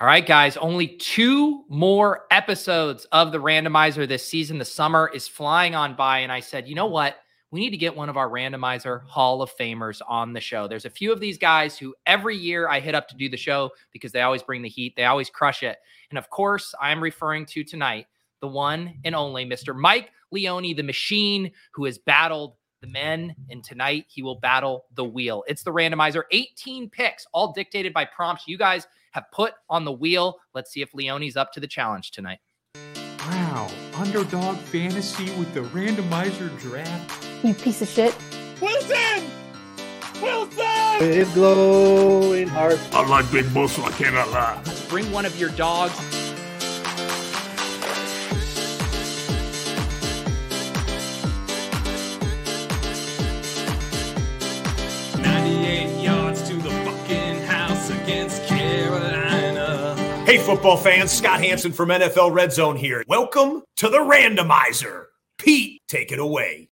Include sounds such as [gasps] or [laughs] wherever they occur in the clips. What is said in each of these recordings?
All right, guys, only two more episodes of the randomizer this season. The summer is flying on by. And I said, you know what? We need to get one of our randomizer Hall of Famers on the show. There's a few of these guys who every year I hit up to do the show because they always bring the heat, they always crush it. And of course, I'm referring to tonight the one and only Mr. Mike Leone, the machine who has battled the men, and tonight he will battle the wheel. It's the randomizer, 18 picks, all dictated by prompts you guys have put on the wheel. Let's see if Leone's up to the challenge tonight. Wow, underdog fantasy with the randomizer draft. You piece of shit. Wilson! Wilson! It's glowing hard. I like big muscle, I cannot lie. Bring one of your dogs. Hey, football fans, Scott Hanson from NFL Red Zone here. Welcome to the randomizer. Pete, take it away.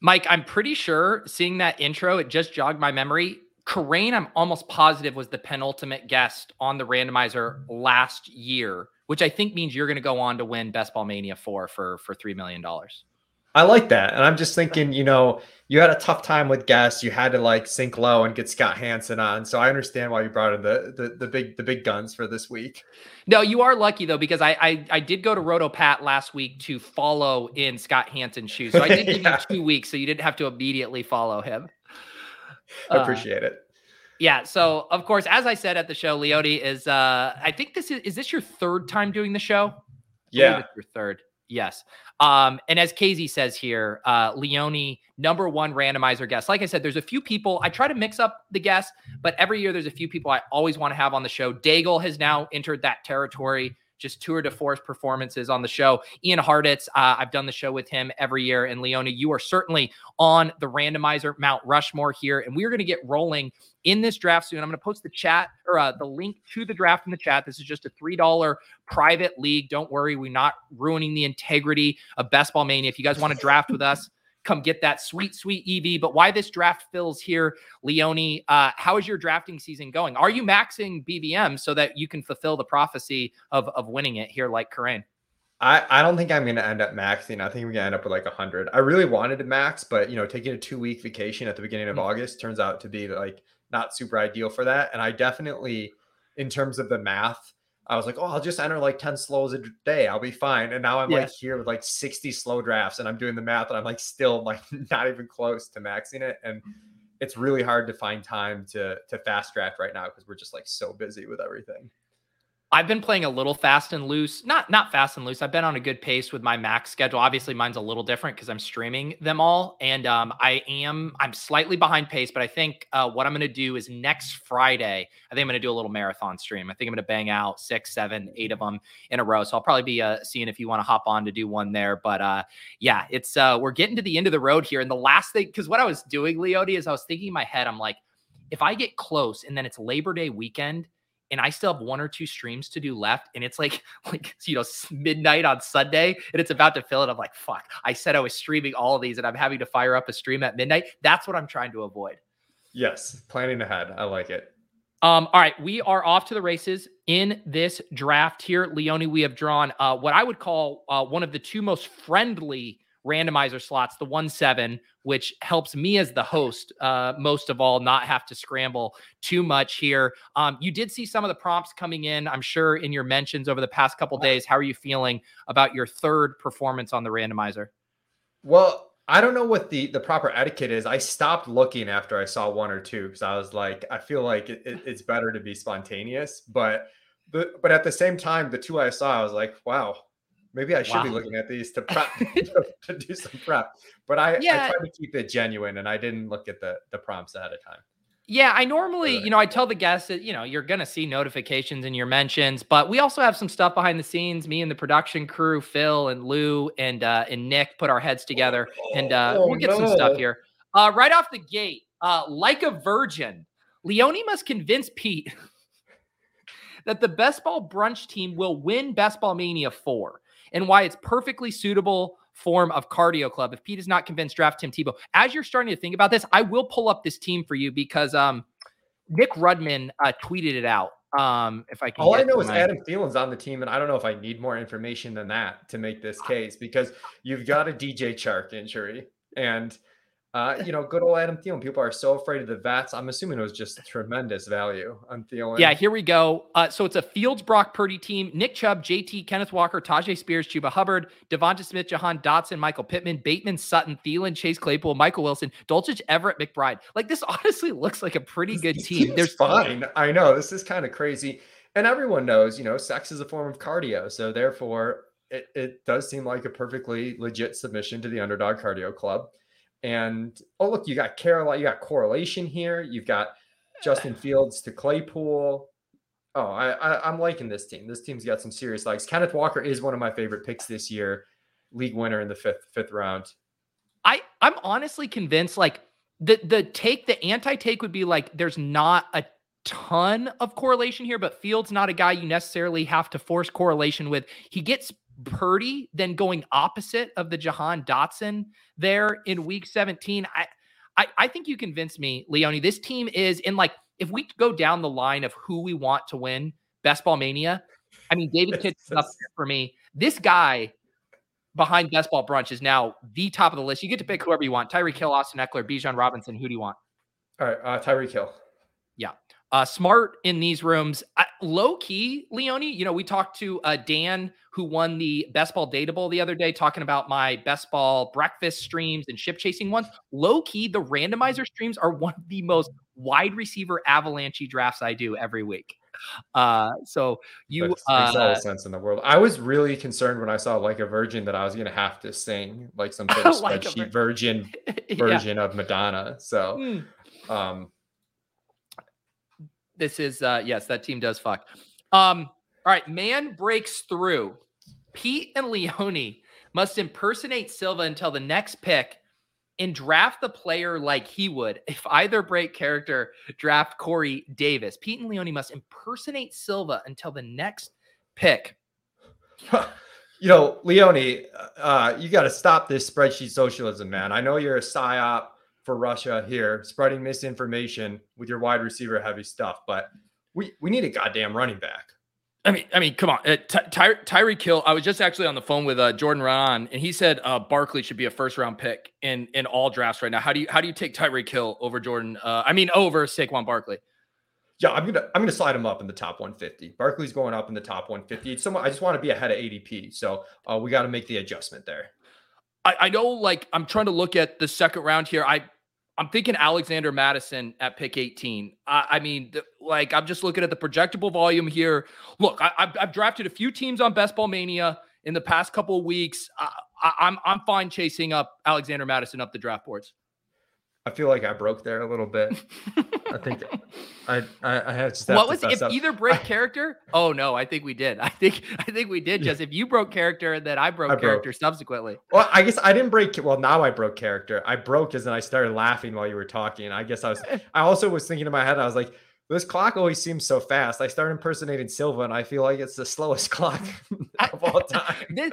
Mike, I'm pretty sure seeing that intro, it just jogged my memory. Kerrane, I'm almost positive, was the penultimate guest on the randomizer last year, which I think means you're going to go on to win Best Ball Mania 4 for, for $3 million. I like that. And I'm just thinking, you know, you had a tough time with guests. You had to like sink low and get Scott Hanson on. So I understand why you brought in the the, the big the big guns for this week. No, you are lucky though, because I I, I did go to Roto Pat last week to follow in Scott Hanson's shoes. So I did [laughs] give yeah. you two weeks, so you didn't have to immediately follow him. I appreciate uh, it. Yeah. So of course, as I said at the show, Leone is uh I think this is is this your third time doing the show? Yeah. Your third. Yes. Um, and as Casey says here, uh, Leone, number one randomizer guest. Like I said, there's a few people. I try to mix up the guests, but every year there's a few people I always want to have on the show. Daigle has now entered that territory just tour de force performances on the show. Ian Hartitz, uh, I've done the show with him every year. And Leone, you are certainly on the randomizer Mount Rushmore here. And we're going to get rolling in this draft soon. I'm going to post the chat or uh, the link to the draft in the chat. This is just a $3 private league. Don't worry, we're not ruining the integrity of Best Ball Mania. If you guys want to draft with us, come get that sweet, sweet EV. But why this draft fills here, Leone? Uh, how is your drafting season going? Are you maxing BBM so that you can fulfill the prophecy of, of winning it here, like Kerrane? I, I don't think I'm going to end up maxing. I think we're going to end up with like 100. I really wanted to max, but you know, taking a two week vacation at the beginning of mm-hmm. August turns out to be like not super ideal for that. And I definitely, in terms of the math, I was like, oh, I'll just enter like 10 slows a day. I'll be fine. And now I'm yeah. like here with like 60 slow drafts and I'm doing the math and I'm like still like [laughs] not even close to maxing it. And it's really hard to find time to to fast draft right now because we're just like so busy with everything. I've been playing a little fast and loose. Not not fast and loose. I've been on a good pace with my max schedule. Obviously, mine's a little different because I'm streaming them all, and um, I am I'm slightly behind pace. But I think uh, what I'm going to do is next Friday. I think I'm going to do a little marathon stream. I think I'm going to bang out six, seven, eight of them in a row. So I'll probably be uh, seeing if you want to hop on to do one there. But uh, yeah, it's uh, we're getting to the end of the road here, and the last thing because what I was doing, Leone, is I was thinking in my head, I'm like, if I get close and then it's Labor Day weekend and I still have one or two streams to do left, and it's like [laughs] like you know midnight on Sunday, and it's about to fill it. I'm like, fuck! I said I was streaming all of these, and I'm having to fire up a stream at midnight. That's what I'm trying to avoid. Yes, planning ahead. I like it. Um, all right, we are off to the races in this draft here, Leone. We have drawn uh, what I would call uh, one of the two most friendly randomizer slots, the one seven, which helps me as the host uh, most of all not have to scramble too much here. Um, you did see some of the prompts coming in, I'm sure, in your mentions over the past couple days. How are you feeling about your third performance on the randomizer? Well, I don't know what the the proper etiquette is. I stopped looking after I saw one or two because I was like, I feel like it, it, it's better to be spontaneous, but. The, but at the same time, the two I saw, I was like, wow, Maybe I should wow. be looking at these to prep [laughs] [laughs] to, to, do some prep. But I, yeah. I tried to keep it genuine and I didn't look at the the prompts ahead of time. Yeah, I normally, you know, I tell the guests that, you know, you're going to see notifications in your mentions, but we also have some stuff behind the scenes. Me and the production crew, Phil and Lou and uh, and Nick put our heads together and uh, oh, we'll get no. some stuff here. Uh, right off the gate, uh, like a virgin, Leone must convince Pete [laughs] that the Best Ball Brunch team will win Best Ball Mania 4 and why it's perfectly suitable form of cardio club. If Pete is not convinced, draft Tim Tebow. As you're starting to think about this, I will pull up this team for you because um Nick Rudman uh, tweeted it out. Um, if I can, all I know is my- Adam Thielen's on the team, and I don't know if I need more information than that to make this case because you've got a DJ Chark injury, and uh, you know, good old Adam Thielen. People are so afraid of the vets. I'm assuming it was just tremendous value on Thielen. Yeah, here we go. Uh, so it's a Fields, Brock Purdy team. Nick Chubb, JT, Kenneth Walker, Tyjae Spears, Chuba Hubbard, Devonta Smith, Jahan Dotson, Michael Pittman, Bateman, Sutton, Thielen, Chase Claypool, Michael Wilson, Dulcich, Everett, McBride. Like this [laughs] honestly looks like a pretty good team. There's fine. I know this is kind of crazy, and everyone knows, you know, sex is a form of cardio, so therefore, it, it does seem like a perfectly legit submission to the underdog cardio club. And oh, look, you got Carolina, you got correlation here. You've got Justin Fields to Claypool. Oh, I, I I'm liking this team. This team's got some serious legs. Kenneth Walker is one of my favorite picks this year. League winner in the fifth fifth round. I I'm honestly convinced like the the take the anti take would be like there's not a ton of correlation here, but Fields not a guy you necessarily have to force correlation with. He gets Purdy, then going opposite of the Jahan Dotson there in week 17. I I, I think you convinced me, Leone. This team is in like if we go down the line of who we want to win Best Ball Mania, I mean David Kitts is up there [laughs] for me. This guy behind Best Ball Brunch is now the top of the list. You get to pick whoever you want. Tyreek Hill, Austin Ekeler, Bijan Robinson. Who do you want? All right, uh, Tyreek Hill. Uh, smart in these rooms. I, low key, Leone, you know, we talked to uh, Dan, who won the Best Ball Data Bowl the other day, talking about my Best Ball breakfast streams and ship chasing ones. Low key, the randomizer streams are one of the most wide receiver avalanche drafts I do every week. Uh, so you, Makes- makes all uh, the sense in the world. I was really concerned when I saw like a virgin that I was gonna have to sing like some sort of [laughs] Like spreadsheet virgin [laughs] yeah. version of Madonna. So Hmm. um This is uh yes, that team does fuck. Um, all right, man breaks through. Pete and Leone must impersonate Silva until the next pick and draft the player like he would if either break character draft Corey Davis. Pete and Leone must impersonate Silva until the next pick. [laughs] you know, Leone, uh, you got to stop this spreadsheet socialism, man. I know you're a psyop for Russia here, spreading misinformation with your wide receiver heavy stuff, but we we need a goddamn running back. I mean, I mean, come on, uh, Ty- Ty- Tyreek Hill. I was just actually on the phone with uh, Jordan Ron, and he said uh, Barkley should be a first round pick in in all drafts right now. How do you how do you take Tyreek Hill over Jordan? Uh, I mean, over Saquon Barkley. Yeah, I'm gonna I'm gonna slide him up in the top 150. Barkley's going up in the top 150. It's someone I just want to be ahead of ADP, so uh, we got to make the adjustment there. I, I know, like, I'm trying to look at the second round here. I I'm thinking Alexander Mattison at pick 18. I, I mean, like, I'm just looking at the projectable volume here. Look, I, I've, I've drafted a few teams on Best Ball Mania in the past couple of weeks. I, I'm I'm fine chasing up Alexander Mattison up the draft boards. I feel like I broke there a little bit. I think [laughs] I I, I have have what to was if up. either break character? Oh no, I think we did. I think I think we did. Just if you broke character, then I broke I broke. character subsequently. Well, I guess I didn't break. Well, now I broke character. I broke as and I started laughing while you were talking. I guess I was. [laughs] I also was thinking in my head. I was like, this clock always seems so fast. I start impersonating Silva, and I feel like it's the slowest [laughs] clock of all time. this,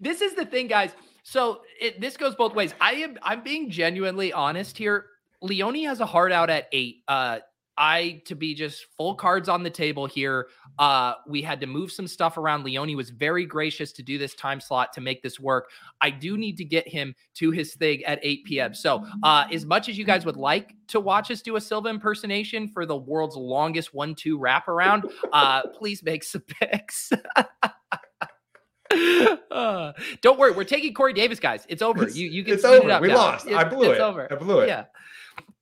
this is the thing, guys. So it, this goes both ways. I am I'm being genuinely honest here. Leone has a heart out at eight. Uh, I to be just full cards on the table here. Uh, we had to move some stuff around. Leone was very gracious to do this time slot to make this work. I do need to get him to his thing at 8 p.m. So, uh, as much as you guys would like to watch us do a Silva impersonation for the world's longest one-two wraparound, uh, please make some [laughs] picks. [laughs] Uh, [laughs] don't worry, we're taking Corey Davis, guys. It's over. It's- You you can it's it over. up We now. lost. I blew it's it. Over. I blew it. Yeah.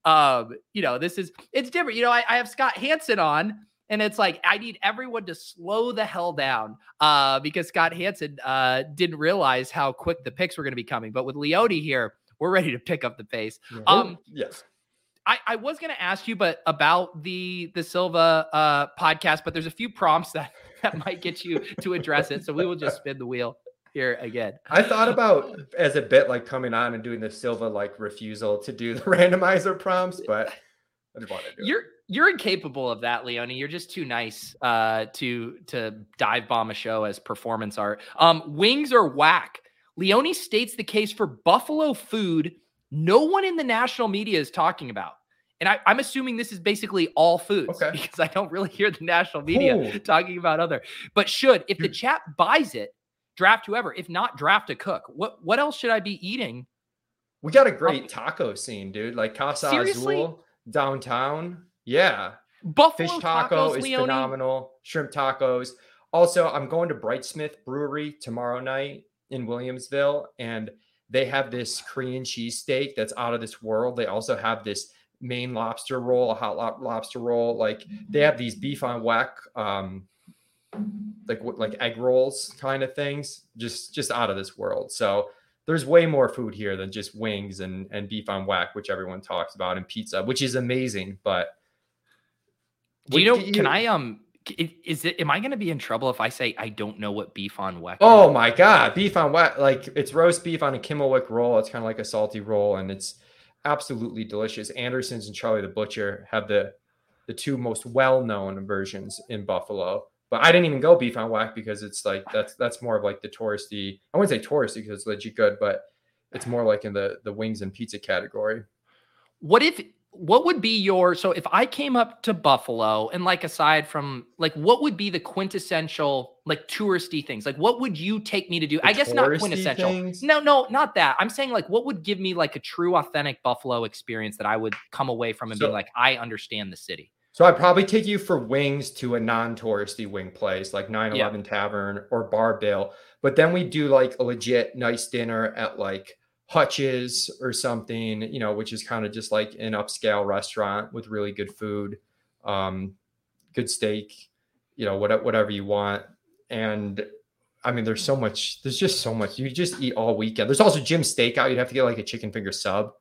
Um, you know, this is it's different. You know, I, I have Scott Hanson on, and it's like I need everyone to slow the hell down. Uh, because Scott Hanson uh didn't realize how quick the picks were going to be coming. But with Leone here, we're ready to pick up the pace. Yeah. Um, yes. I, I was going to ask you, but about the the Silva uh, podcast, but there's a few prompts that that might get you to address it. So we will just spin the wheel here again. I thought about as a bit like coming on and doing the Silva like refusal to do the [laughs] randomizer prompts, but I didn't want to do. You're you're incapable of that, Leone. You're just too nice uh, to to dive bomb a show as performance art. Um, wings are whack. Leone states the case for buffalo food. No one in the national media is talking about. And I, I'm assuming this is basically all foods Okay. [laughs] because I don't really hear the national media Cool. talking about other. But should, if the chap buys it, draft whoever. If not, draft a cook. What what else should I be eating? We got a great um, taco scene, dude. Like Casa Seriously? Azul downtown. Yeah. Buffalo Fish taco tacos, is Leone? phenomenal. Shrimp tacos. Also, I'm going to Brightsmith Brewery tomorrow night in Williamsville, and they have this Korean cheesesteak that's out of this world. They also have this Maine lobster roll, a hot lob- lobster roll. Like they have these beef on weck, um, like what- like egg rolls kind of things, just just out of this world. So there's way more food here than just wings and and beef on weck, which everyone talks about, and pizza, which is amazing. But Do you know? Do Can I um? Is it? Am I going to be in trouble if I say I don't know what beef on is? Oh my god, beef on weck like it's roast beef on a kummelweck roll. It's kind of like a salty roll, and it's absolutely delicious. Anderson's and Charlie the Butcher have the the two most well-known versions in Buffalo. But I didn't even go beef on weck because it's like that's that's more of like the touristy. I wouldn't say touristy because it's legit good, but it's more like in the the wings and pizza category. What if? What would be your? So if I came up to Buffalo and like aside from like, what would be the quintessential like touristy things? Like, what would you take me to do? The I guess not quintessential. things? No, no, not that. I'm saying like, what would give me like a true, authentic Buffalo experience that I would come away from and be like, I understand the city. So I'd probably take you for wings to a non-touristy wing place like 911 Tavern or Bar Bill. But then we do like a legit nice dinner at like Hutch's or something, you know, which is kind of just like an upscale restaurant with really good food, um, good steak, you know, whatever whatever you want. And I mean, there's so much, there's just so much. You just eat all weekend. There's also Jim Steakout. You'd have to get like a chicken finger sub,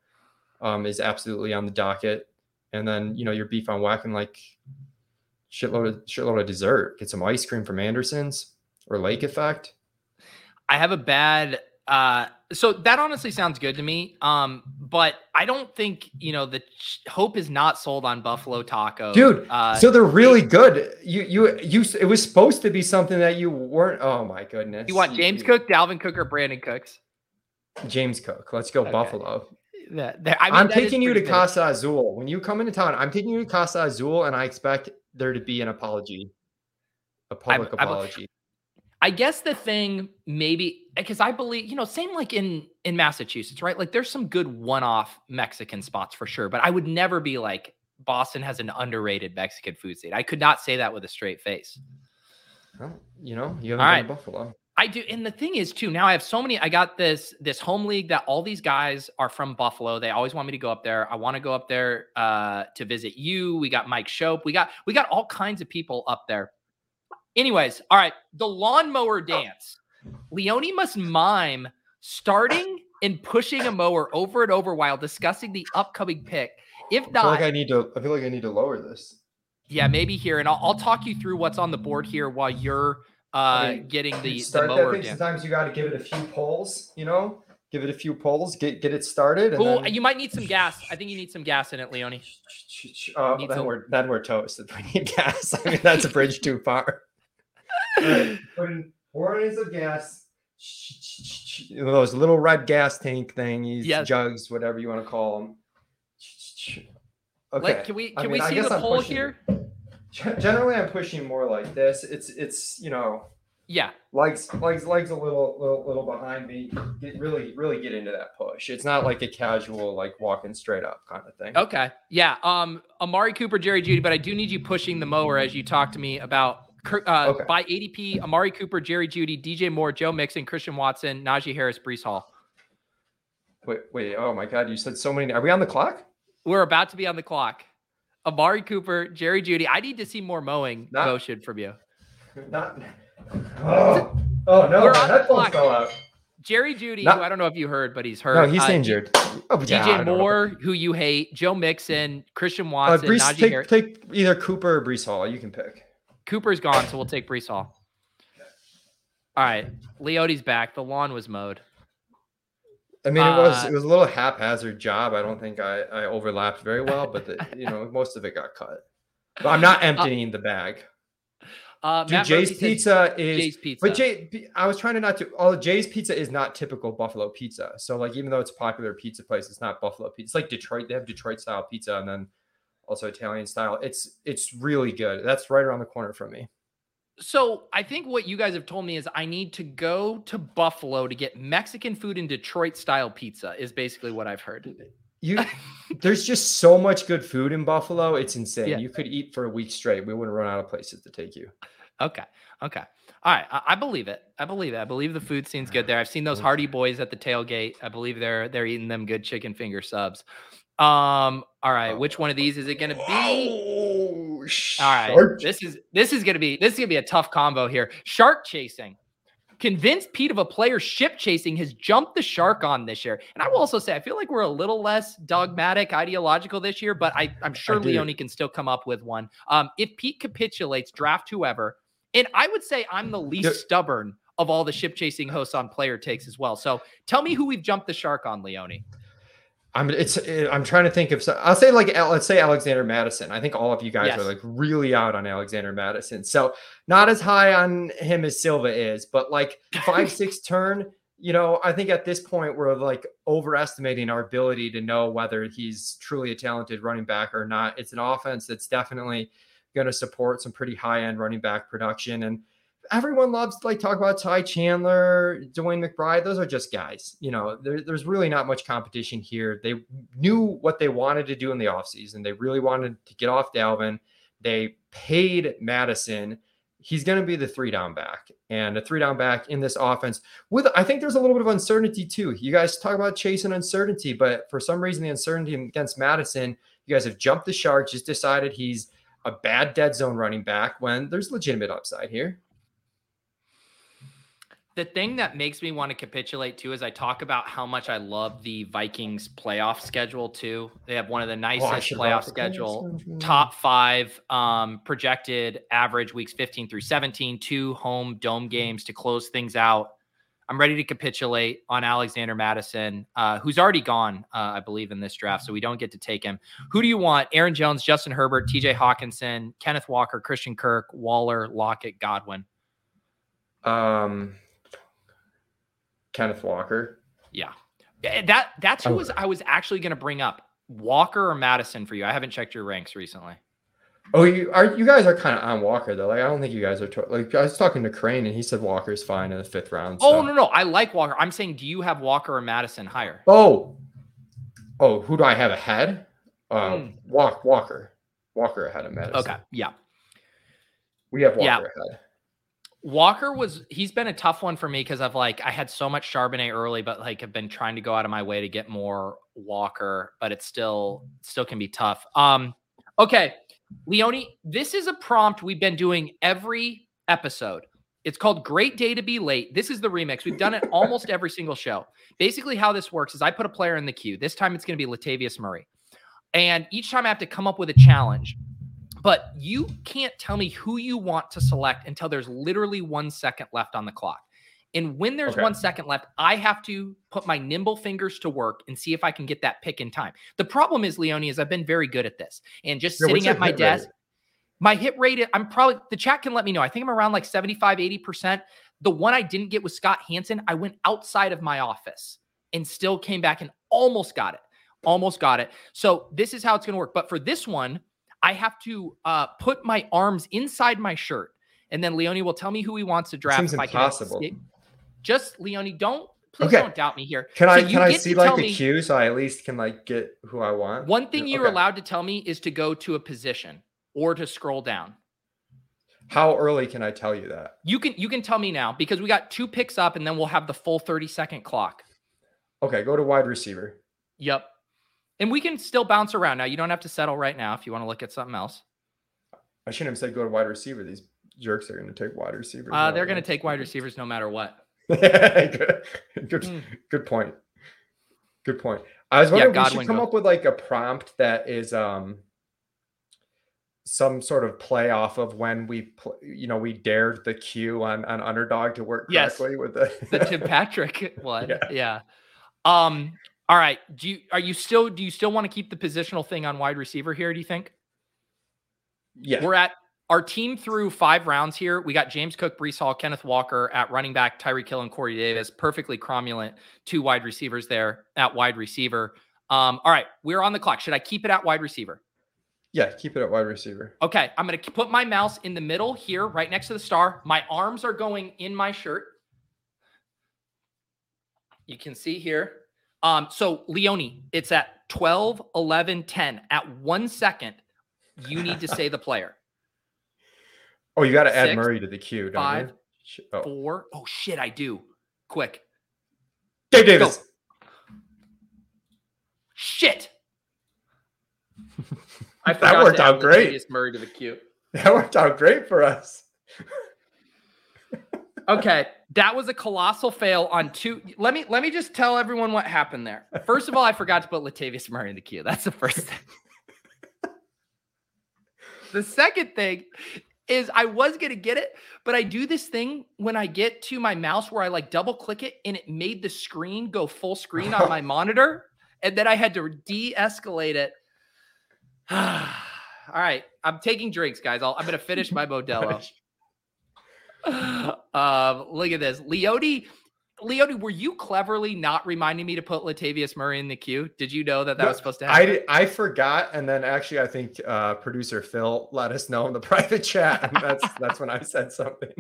um, is absolutely on the docket and then you know your beef on weck and like shitload of shitload of dessert. Get some ice cream from Anderson's or Lake Effect. I have a bad uh so that honestly sounds good to me. Um, but I don't think you know the ch- hope is not sold on Buffalo Taco. Dude, uh, so they're really good. You you you. It was supposed to be something that you weren't. Oh my goodness. you want James You- Cook, Dalvin Cook, or Brandin Cooks? James Cook. Let's go Okay. Buffalo. That, that- I I mean, am that is taking you to pretty big. Casa Azul. When you come into town, I'm taking you to Casa Azul, and I expect there to be an apology, a public I be- apology. I guess the thing maybe because I believe you know same like in in Massachusetts, right? Like there's some good one-off Mexican spots for sure, but I would never be like Boston has an underrated Mexican food scene. I could not say that with a straight face. Well, you know, you haven't All Buffalo. I do, and the thing is too. Now I have so many. I got this this home league that all these guys are from Buffalo. They always want me to go up there. I want to go up there uh, to visit you. We got Mike Shope. We got we got all kinds of people up there. Anyways, all right. The lawnmower dance. Leone must mime starting and pushing a mower over and over while discussing the upcoming pick. If not, I feel like I need to. I feel like I need to lower this. yeah, maybe here, and I'll, I'll talk you through what's on the board here while you're uh, I mean, getting the, the start that mower thing. Sometimes you got to give it a few pulls. You know, give it a few pulls. Get get it started. And Oh, then... you might need some gas. I think you need some gas in it, Leone. Oh, Need then some- we're then we're toasted. [laughs] We need gas. I mean, that's a bridge too far. Putting four innings of gas. Those little red gas tank thingies, Yes. jugs, whatever you want to call them. Okay. Like, can we I can mean, we see the I'm poll here? Ge- Generally, I'm pushing more like this. It's it's you know Yeah. legs legs legs a little little little behind me. Get really really get into that push. It's not like a casual like walking straight up kind of thing. Okay. Yeah. Um, Amari Cooper, Jerry Jeudy, but I do need you pushing the mower as you talk to me about uh, Okay. by ADP, Amari Cooper, Jerry Jeudy, DJ Moore, Joe Mixon, Christian Watson, Najee Harris, Breece Hall. Wait wait oh my god! You said so many. Are we on the clock? We're about to be on the clock. Amari Cooper, Jerry Jeudy. I need to see more mowing Not- motion from you. [laughs] Not. Oh, oh no! We're on headphones clock. fell out. Jerry Jeudy, Not- who I don't know if you heard, but he's hurt. No, he's Uh, injured. Oh, yeah, DJ don't. Moore, who you hate, Joe Mixon, Christian Uh, Watson, Breece, Najee take, Harris. take either Cooper or Breece Hall. You can pick. Cooper's gone, so we'll take Breece Hall. All right, Leone's back. The lawn was mowed. I mean, it was Uh, it was a little haphazard job. I don't think I, I overlapped very well, but the, you know [laughs] most of it got cut. But I'm not emptying the bag. Uh, Dude, Matt Jay's Pizza is. Jay's Pizza. But Jay, I was trying to not to. All Jay's Pizza is not typical Buffalo pizza. So like, even though it's a popular pizza place, it's not Buffalo pizza. It's like Detroit. They have Detroit style pizza, and then also Italian style. It's it's really good. That's right around the corner from me. So I think what you guys have told me is I need to go to Buffalo to get Mexican food and Detroit style pizza. Is basically what I've heard. You [laughs] there's just so much good food in Buffalo. It's insane. Yeah. You could eat for a week straight. We wouldn't run out of places to take you. Okay. Okay. All right. I, I believe it. I believe it. I believe the food scene's good there. I've seen those Hardy boys at the tailgate. I believe they're they're eating them good chicken finger subs. Um. All right. Which one of these is it going to be? Oh, All right. This is this is going to be this is going to be a tough combo here. Shark chasing. Convinced Pete of a player ship chasing has jumped the shark on this year. And I will also say, I feel like we're a little less dogmatic, ideological this year, but I, I'm sure do. Leone can still come up with one. Um, if Pete capitulates, draft whoever. And I would say I'm the least Yeah. stubborn of all the ship chasing hosts on player takes as well. So tell me who we've jumped the shark on, Leone. I'm it's I'm trying to think of so I'll say like let's say Alexander Mattison. I think all of you guys Yes. are like really out on Alexander Mattison. So not as high on him as Silva is, but like [laughs] five six turn. You know, I think at this point we're like overestimating our ability to know whether he's truly a talented running back or not. It's an offense that's definitely going to support some pretty high end running back production and everyone loves to like talk about Ty Chandler, DeWayne McBride. Those are just guys. You know, there, there's really not much competition here. They knew what they wanted to do in the offseason. They really wanted to get off Dalvin. They paid Mattison. He's going to be the three down back and a three down back in this offense. With I think there's a little bit of uncertainty too. You guys talk about chasing uncertainty, but for some reason the uncertainty against Mattison, you guys have jumped the shark. Just decided he's a bad dead zone running back when there's legitimate upside here. The thing that makes me want to capitulate too is I talk about how much I love the Vikings playoff schedule too. They have one of the Oh, nicest should playoff schedule. schedule. Top five um, projected average weeks 15 through 17, two home dome games to close things out. I'm ready to capitulate on Alexander Mattison, uh, who's already gone, uh, I believe, in this draft, so we don't get to take him. Who do you want? Aaron Jones, Justin Herbert, TJ Hockenson, Kenneth Walker, Christian Kirk, Waller, Lockett, Godwin. Um, Kenneth Walker. Yeah. Eh, That that's who Oh. was I was actually going to bring up. Walker or Mattison for you. I haven't checked your ranks recently. Oh, you are you guys are kind of on Walker though. Like I don't think you guys are to- like I was talking to Crane and he said Walker's fine in the fifth round. Oh no no, I like Walker. I'm saying do you have Walker or Mattison higher? Oh, oh, who do I have ahead? Uh, Hmm. Walk Walker, Walker ahead of Mattison. Okay. Yeah. we have Walker Yeah. ahead. Walker was he's been a tough one for me because I've like I had so much Charbonnet early, but like have been trying to go out of my way to get more Walker, but it's still still can be tough. Um okay, Leone, this is a prompt we've been doing every episode. It's called Great Day to Be Late. This is the remix. We've done it almost every single show. Basically, how this works is I put a player in the queue. This time it's going to be Latavius Murray. And each time I have to come up with a challenge but you can't tell me who you want to select until there's literally one second left on the clock. And when there's Okay. one second left, I have to put my nimble fingers to work and see if I can get that pick in time. The problem is, Leone, is I've been very good at this and just Yeah, sitting at my desk. rate? My hit rate, I'm probably, the chat can let me know. I think I'm around like 75, 80%. The one I didn't get was Scott Hanson. I went outside of my office and still came back and almost got it. Almost got it. So this is how it's going to work. But for this one, I have to uh, put my arms inside my shirt, and then Leone will tell me who he wants to draft. Seems if I can impossible. escape. Just Leone, don't please Okay. don't doubt me here. Can So I can I see like the me- queue so I at least can like get who I want? One thing you're okay. allowed to tell me is to go to a position or to scroll down. How early can I tell you that? You can you can tell me now because we got two picks up, and then we'll have the full 30 second clock. Okay, go to wide receiver. Yep. And we can still bounce around now. You don't have to settle right now if you want to look at something else. I shouldn't have said go to wide receiver. These jerks are going to take wide receivers. Uh, they're going to take wide receivers no matter what. [laughs] good, good, Mm. good point. Good point. I was Yeah, wondering we Godwin should come goes. up with like a prompt that is um some sort of play off of when we pl- you know we dared the queue on on underdog to work Yes. correctly with the, The [laughs] Tim Patrick [laughs] one. Yeah. Yeah. Um. All right. Do you are you still do you still want to keep the positional thing on wide receiver here? Do you think yeah we're at our team through five rounds here? We got James Cook, Breece Hall, Kenneth Walker at running back, Tyreek Hill, and Corey Davis. Perfectly cromulent two wide receivers there at wide receiver. Um. All right. We're on the clock. Should I keep it at wide receiver? Yeah, keep it at wide receiver. Okay, I'm going to put my mouse in the middle here, right next to the star. My arms are going in my shirt. You can see here. Um, so Leone, it's at 12, 11, 10. At one second, you need to say the player. Oh, you got to add Murray to the queue, don't five, you? Oh. Four. Oh shit, I do. Quick. Gabe Davis. Shit. [laughs] I That worked to out great. Murray to the queue. That worked out great for us. [laughs] Okay, that was a colossal fail on two. Let me let me just tell everyone what happened there. First of all, I forgot to put Latavius Murray in the queue. That's the first thing. [laughs] the second thing is I was gonna get it, but I do this thing when I get to my mouse where I like double click it and it made the screen go full screen on [laughs] my monitor, and then I had to de-escalate it. [sighs] all right, I'm taking drinks, guys. I'll, I'm gonna finish my [laughs] Modelo. [sighs] um, look at this. Leone, Leone, were you cleverly not reminding me to put Latavius Murray in the queue? Did you know that that No, was supposed to happen? did, I forgot, and then actually, I think uh, producer Phil let us know in the [laughs] private chat, and that's that's when I [laughs] said something.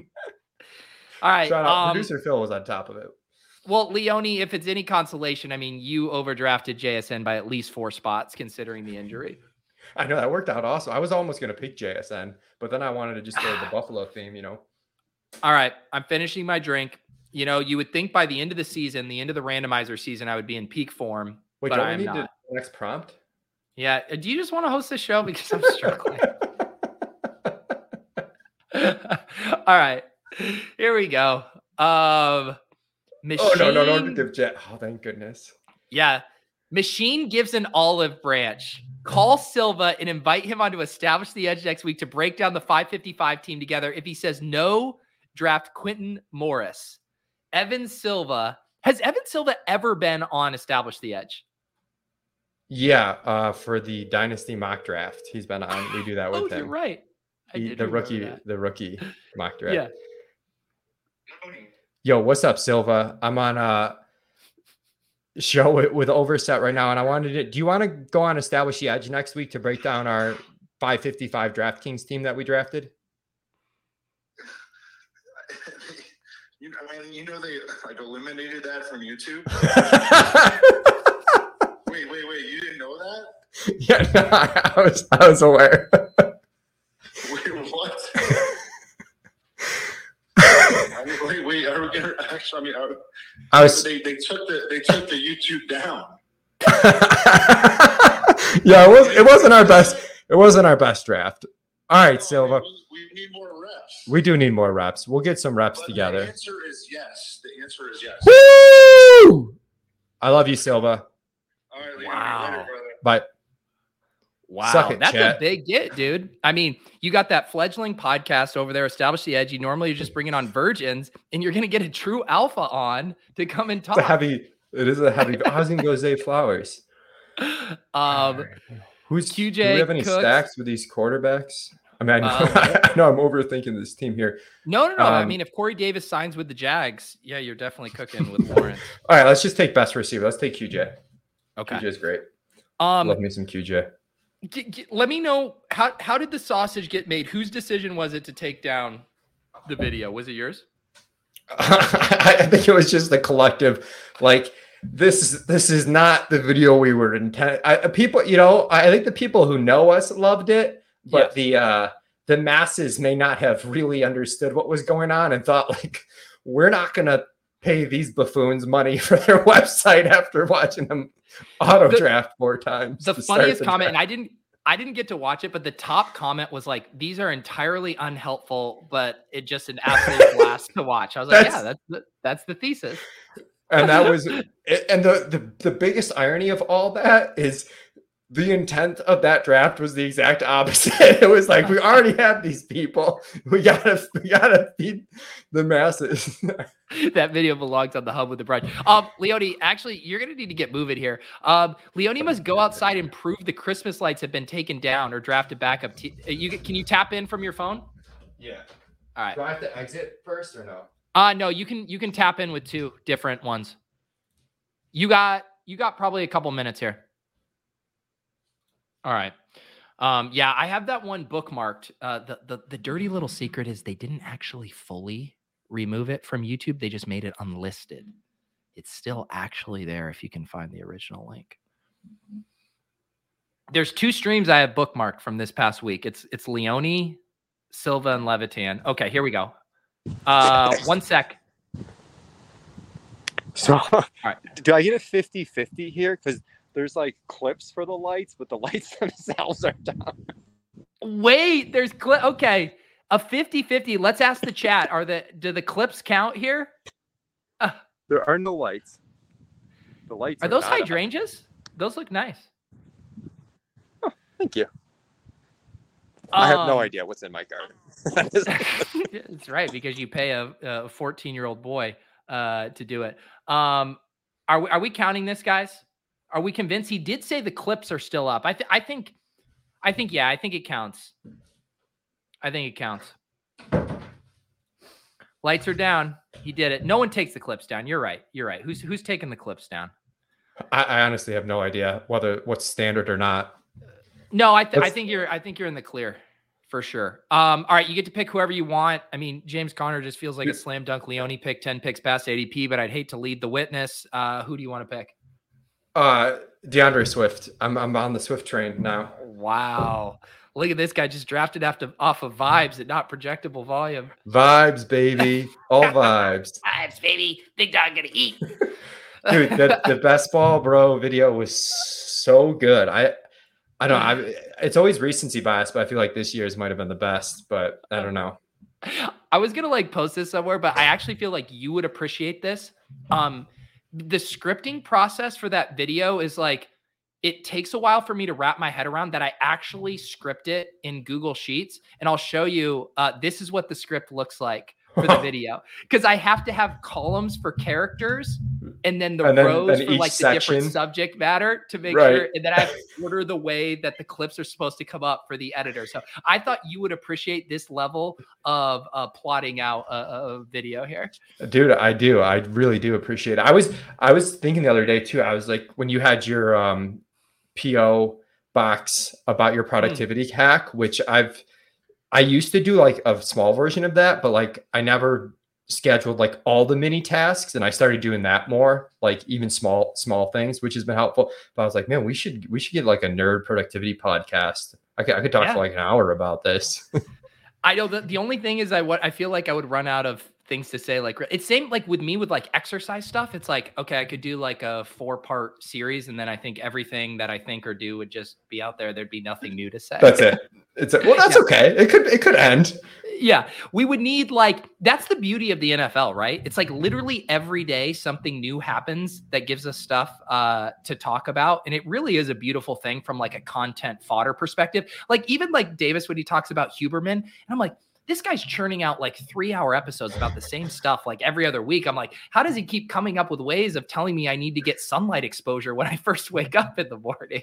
All right. Shout out, Um, producer Phil was on top of it. well, Leone, if it's any consolation, I mean, you overdrafted JSN by at least four spots considering the injury. I know that worked out awesome. I was almost going to pick JSN, but then I wanted to just go with the [sighs] Buffalo theme, you know. All right. I'm finishing my drink. You know, you would think by the end of the season, the end of the randomizer season, I would be in peak form. Wait, But I am need not. the next prompt? Yeah. uh, Do you just want to host this show? Because I'm struggling. [laughs] [laughs] All right. Here we go. Um Machine. oh no, no, no, Jet. Oh, thank goodness. Yeah. Machine gives an olive branch. Call Silva and invite him on to establish the edge next week to break down the 555 team together. If he says no, draft Quintin Morris. Evan Silva. Has Evan Silva ever been on Establish the Edge? Yeah, uh, for the Dynasty mock draft, he's been on. We do that [gasps] with Oh, him. you're right. He- the rookie, that. the rookie mock [laughs] draft. Yeah. Yo, what's up, Silva? I'm on a show with, with Overzet right now, and I wanted to. Do you want to go on Establish the Edge next week to break down our 555 DraftKings team that we drafted? You, I mean, you know they [laughs] like eliminated that from YouTube. [laughs] wait, wait, wait! You didn't know that? yeah, [laughs] no, I, I was I was aware. Wait, what? I mean, wait, wait! Are we gonna actually? I mean, are, I was they they took the they took the YouTube down. yeah, it was it wasn't our best. It wasn't our best draft. All right, Silva. We, we need more reps. We do need more reps. We'll get some reps But together. The answer is yes. The answer is yes. Woo! I love you, Silva. All right, Leon, Wow. later, brother. But Wow, it, that's Chet. a big get, dude. I mean, you got that fledgling podcast over there, Establish the Edge. You normally you're just bring it on virgins, and you're going to get a true alpha on to come and it's talk. a heavy. It is a heavy. I was gonna go Zay Flowers. um, Who's QJ Do we have any Cooks. stacks with these quarterbacks? I mean, I know, Um, [laughs] I know I'm overthinking this team here. no, no, no. I Um, mean, if Corey Davis signs with the Jags, yeah, you're definitely cooking with [laughs] Lawrence. All right, let's just take best receiver. Let's take QJ. Okay. QJ's great. Um, Love me some QJ. g- g- let me know how how did the sausage get made? Whose decision was it to take down the video? Was it yours? [laughs] I think it was just the collective, like this. This is not the video we were intent. I, people, you know, I think the people who know us loved it, but Yes. the uh the masses may not have really understood what was going on and thought [laughs] like we're not gonna pay these buffoons money [laughs] for their website after watching them auto draft four times. the funniest the comment, and. I didn't I didn't get to watch it, but the top comment was like, "These are entirely unhelpful, but it just an absolute [laughs] blast to watch." I was like, "Yeah, That's- that's the, that's the thesis." and that was and the, the the biggest irony of all that is the intent of that draft was the exact opposite. [laughs] It was like we [laughs] already have these people. We gotta we gotta feed the masses. [laughs] that video belongs on the hub with the brunch. Um, Leone, actually, you're gonna need to get moving here. Um, Leone must go outside and prove the Christmas lights have been taken down or drafted back up. T- uh, you can you tap in from your phone? yeah. All right. Do I have to exit first or no? Uh no, you can you can tap in with two different ones. You got you got probably a couple minutes here. All right. Um, yeah, I have that one bookmarked. Uh, the, the the dirty little secret is they didn't actually fully remove it from YouTube. They just made it unlisted. It's still actually there if you can find the original link. There's two streams I have bookmarked from this past week. It's it's Leone, Silva, and Levitan. Okay, here we go. Uh, one sec. So, right. [laughs] do I get a 50 50 here? Because there's like clips for the lights, but the lights [laughs] themselves are down. Wait, there's clip. Okay, a 50 50. Let's ask the chat. Are the do the clips count here? Uh, There are no lights. The lights are those not on. hydrangeas? Those look nice. Thank you. I have no Um, idea what's in my garden. [laughs] That is- [laughs] right, because you pay a, a 14 year old boy uh, to do it. Um, are we, are we counting this, guys? Are we convinced he did say the clips are still up? I, th- I think, I think, yeah, I think it counts. I think it counts. Lights are down. He did it. No one takes the clips down. You're right. You're right. Who's who's taking the clips down? I, I honestly have no idea whether what's standard or not. No, I, th- I think you're I think you're in the clear for sure. Um, all right, you get to pick whoever you want. I mean, James Conner just feels like a slam dunk. Leone picked 10 picks past ADP, but I'd hate to lead the witness. Uh, who do you want to pick? Uh, D'Andre Swift. I'm I'm on the Swift train now. Wow. Look at this guy just drafted after off of vibes and not projectable volume. Vibes, baby, [laughs] all vibes. Vibes, baby. Big dog gonna eat. [laughs] Dude, the, the [laughs] best ball bro video was so good. I I don't know. I, it's always recency bias, but I feel like this year's might have been the best. But I don't know. I was gonna like post this somewhere, but I actually feel like you would appreciate this. Um, the scripting process for that video is like it takes a while for me to wrap my head around that I actually script it in Google Sheets, and I'll show you. Uh, this is what the script looks like for the [laughs] video because I have to have columns for characters and then the And then- rows then for like the different subject matter to make Right. sure, and then I order the way that the clips are supposed to come up for the editor. So I thought you would appreciate this level of uh, plotting out a, a video here. Dude, I do. I really do appreciate it. I was I was thinking the other day too. I was like, when you had your um PO box about your productivity hack, which I've I used to do like a small version of that, but like I never scheduled like all the mini tasks and I started doing that more, like even small small things, which has been helpful. But I was like, man, we should we should get like a nerd productivity podcast. I could I could talk Yeah. for like an hour about this. [laughs] I know that the only thing is I what I feel like I would run out of things to say. Like it's same like with me with like exercise stuff. It's like okay, I could do like a four part series, and then I think everything that I think or do would just be out there. There'd be nothing new to say. That's it. It's a, well, that's Yeah. okay. It could it could end. yeah, we would need like that's the beauty of the NFL, right? It's like literally every day something new happens that gives us stuff uh, to talk about, and it really is a beautiful thing from like a content fodder perspective. Like even like Davis when he talks about Huberman, and I'm like. This guy's churning out like three hour episodes about the same stuff like every other week. I'm like, how does he keep coming up with ways of telling me I need to get sunlight exposure when I [laughs] first wake up in the morning?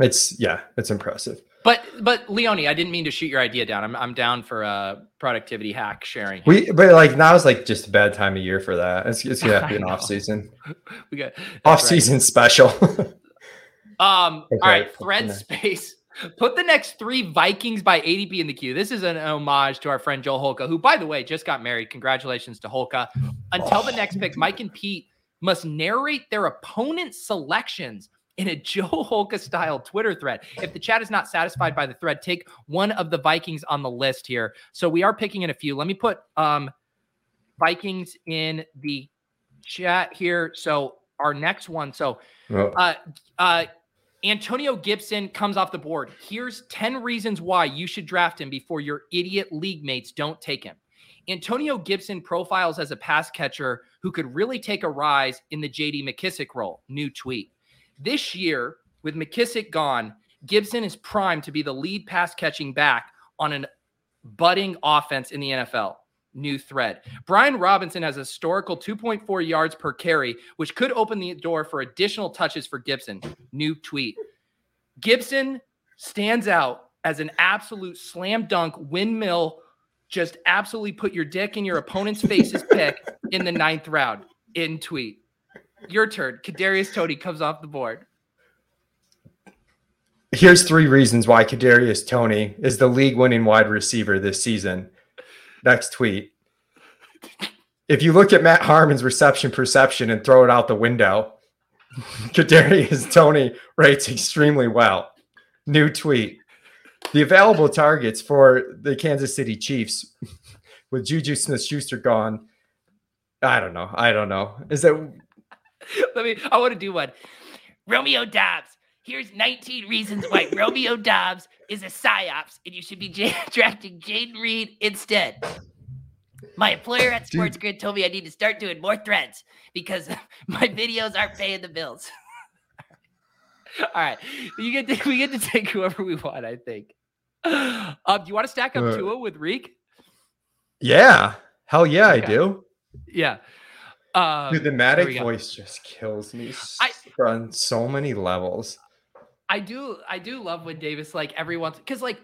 It's yeah, it's impressive. But but Leone, I didn't mean to shoot your idea down. I'm I'm down for a productivity hack sharing. We but like now is like just a bad time of year for that. It's it's gonna be an [laughs] off season. [laughs] we got Off right. season special. [laughs] Um, Okay, all right, thread space. Put the next three Vikings by ADP in the queue. This is an homage to our friend Joel Holka, who, by the way, just got married. Congratulations to Holka. Until the next pick, Mike and Pete must narrate their opponent's selections in a [laughs] Joe Holka style Twitter thread. If the chat is not satisfied by the thread, take one of the Vikings on the list here. So we are picking in a few. Let me put um Vikings in the chat here. So our next one. So uh, uh, Antonio Gibson comes off the board. Here's 10 reasons why you should draft him before your idiot league mates don't take him. Antonio Gibson profiles as a pass catcher who could really take a rise in the JD McKissic role. New tweet. This year, with McKissic gone, Gibson is primed to be the lead pass catching back on an budding offense in the NFL. New thread. Brian Robinson has a historical 2.4 yards per carry, which could open the door for additional touches for Gibson. New tweet. Gibson stands out as an absolute slam dunk windmill. Just absolutely put your dick in your opponent's face's pick in the ninth round. In tweet. Your turn. Kadarius Toney comes off the board. Here's three reasons why Kadarius Toney is the league-winning wide receiver this season. Next tweet. If you look at Matt Harmon's reception perception and throw it out the window, [laughs] Kadarius Toney rates extremely well. New tweet. The available targets for the Kansas City Chiefs [laughs] with Juju Smith Schuster gone. I don't know. I don't know. Is that [laughs] Let me. I want to do one. Romeo Doubs. Here's 19 reasons why [laughs] Romeo Doubs is a psyops, and you should be j- [laughs] drafting Jayden Reed instead. My employer at Sports Grid told me I need to start doing more threads because my videos aren't paying the bills. All right, you get to, we get to take whoever we want. I think. Um, do you want to stack up Uh, Tua with Reek? Yeah. Hell yeah, I do. Yeah. Um, Dude, the Mattek voice just kills me I- on so many levels. I do I do love when Davis like every once because like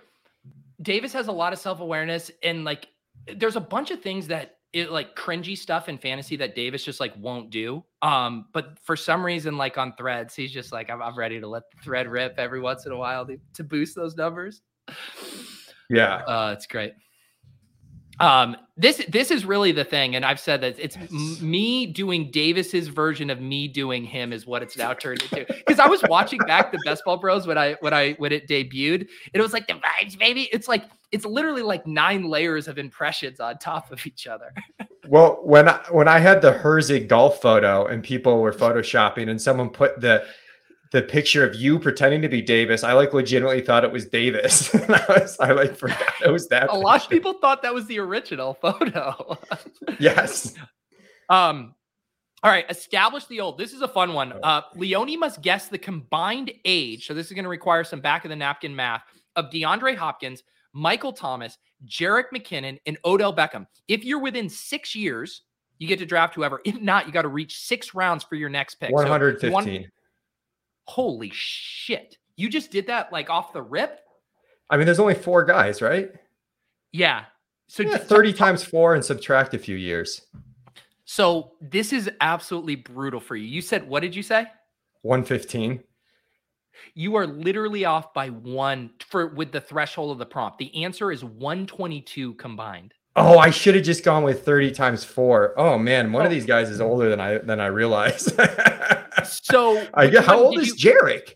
Davis has a lot of self awareness and like there's a bunch of things that it like cringy stuff in fantasy that Davis just like won't do. Um, but for some reason, like on threads, he's just like I'm, I'm ready to let the thread rip every once in a while to, to boost those numbers. Yeah. Uh, it's great. Um, this this is really the thing, and I've said that it's m- me doing Davis's version of me doing him is what it's now turned into. Because I was watching back the Best Ball Bros when I when I when it debuted, and it was like the vibes, baby. It's like it's literally like nine layers of impressions on top of each other. [laughs] Well, when I when I had the Herzig golf photo and people were photoshopping and someone put the the picture of you pretending to be Davis, I like legitimately thought it was Davis. [laughs] I was I like forgot it was that. A lot of people thought that was the original [laughs] photo. [laughs] Yes. Um, all right, establish the old. This is a fun one. Uh, Leone must guess the combined age. So this is going to require some back of the napkin math of DeAndre Hopkins, Michael Thomas, Jerick McKinnon, and Odell Beckham. If you're within six years, you get to draft whoever. If not, you got to reach six rounds for your next pick. So One hundred one- fifteen. Holy shit! You just did that like off the rip. I mean, there's only four guys, right? Yeah. So Yeah, just- Thirty times four and subtract a few years. So this is absolutely brutal for you. You said what did you say? One fifteen. You are literally off by one for with the threshold of the prompt. The answer is 122 combined. Oh, I should have just gone with 30 times four. Oh man, one of Oh. these guys is older than I than I realized. [laughs] So I get how old is you- Jerick?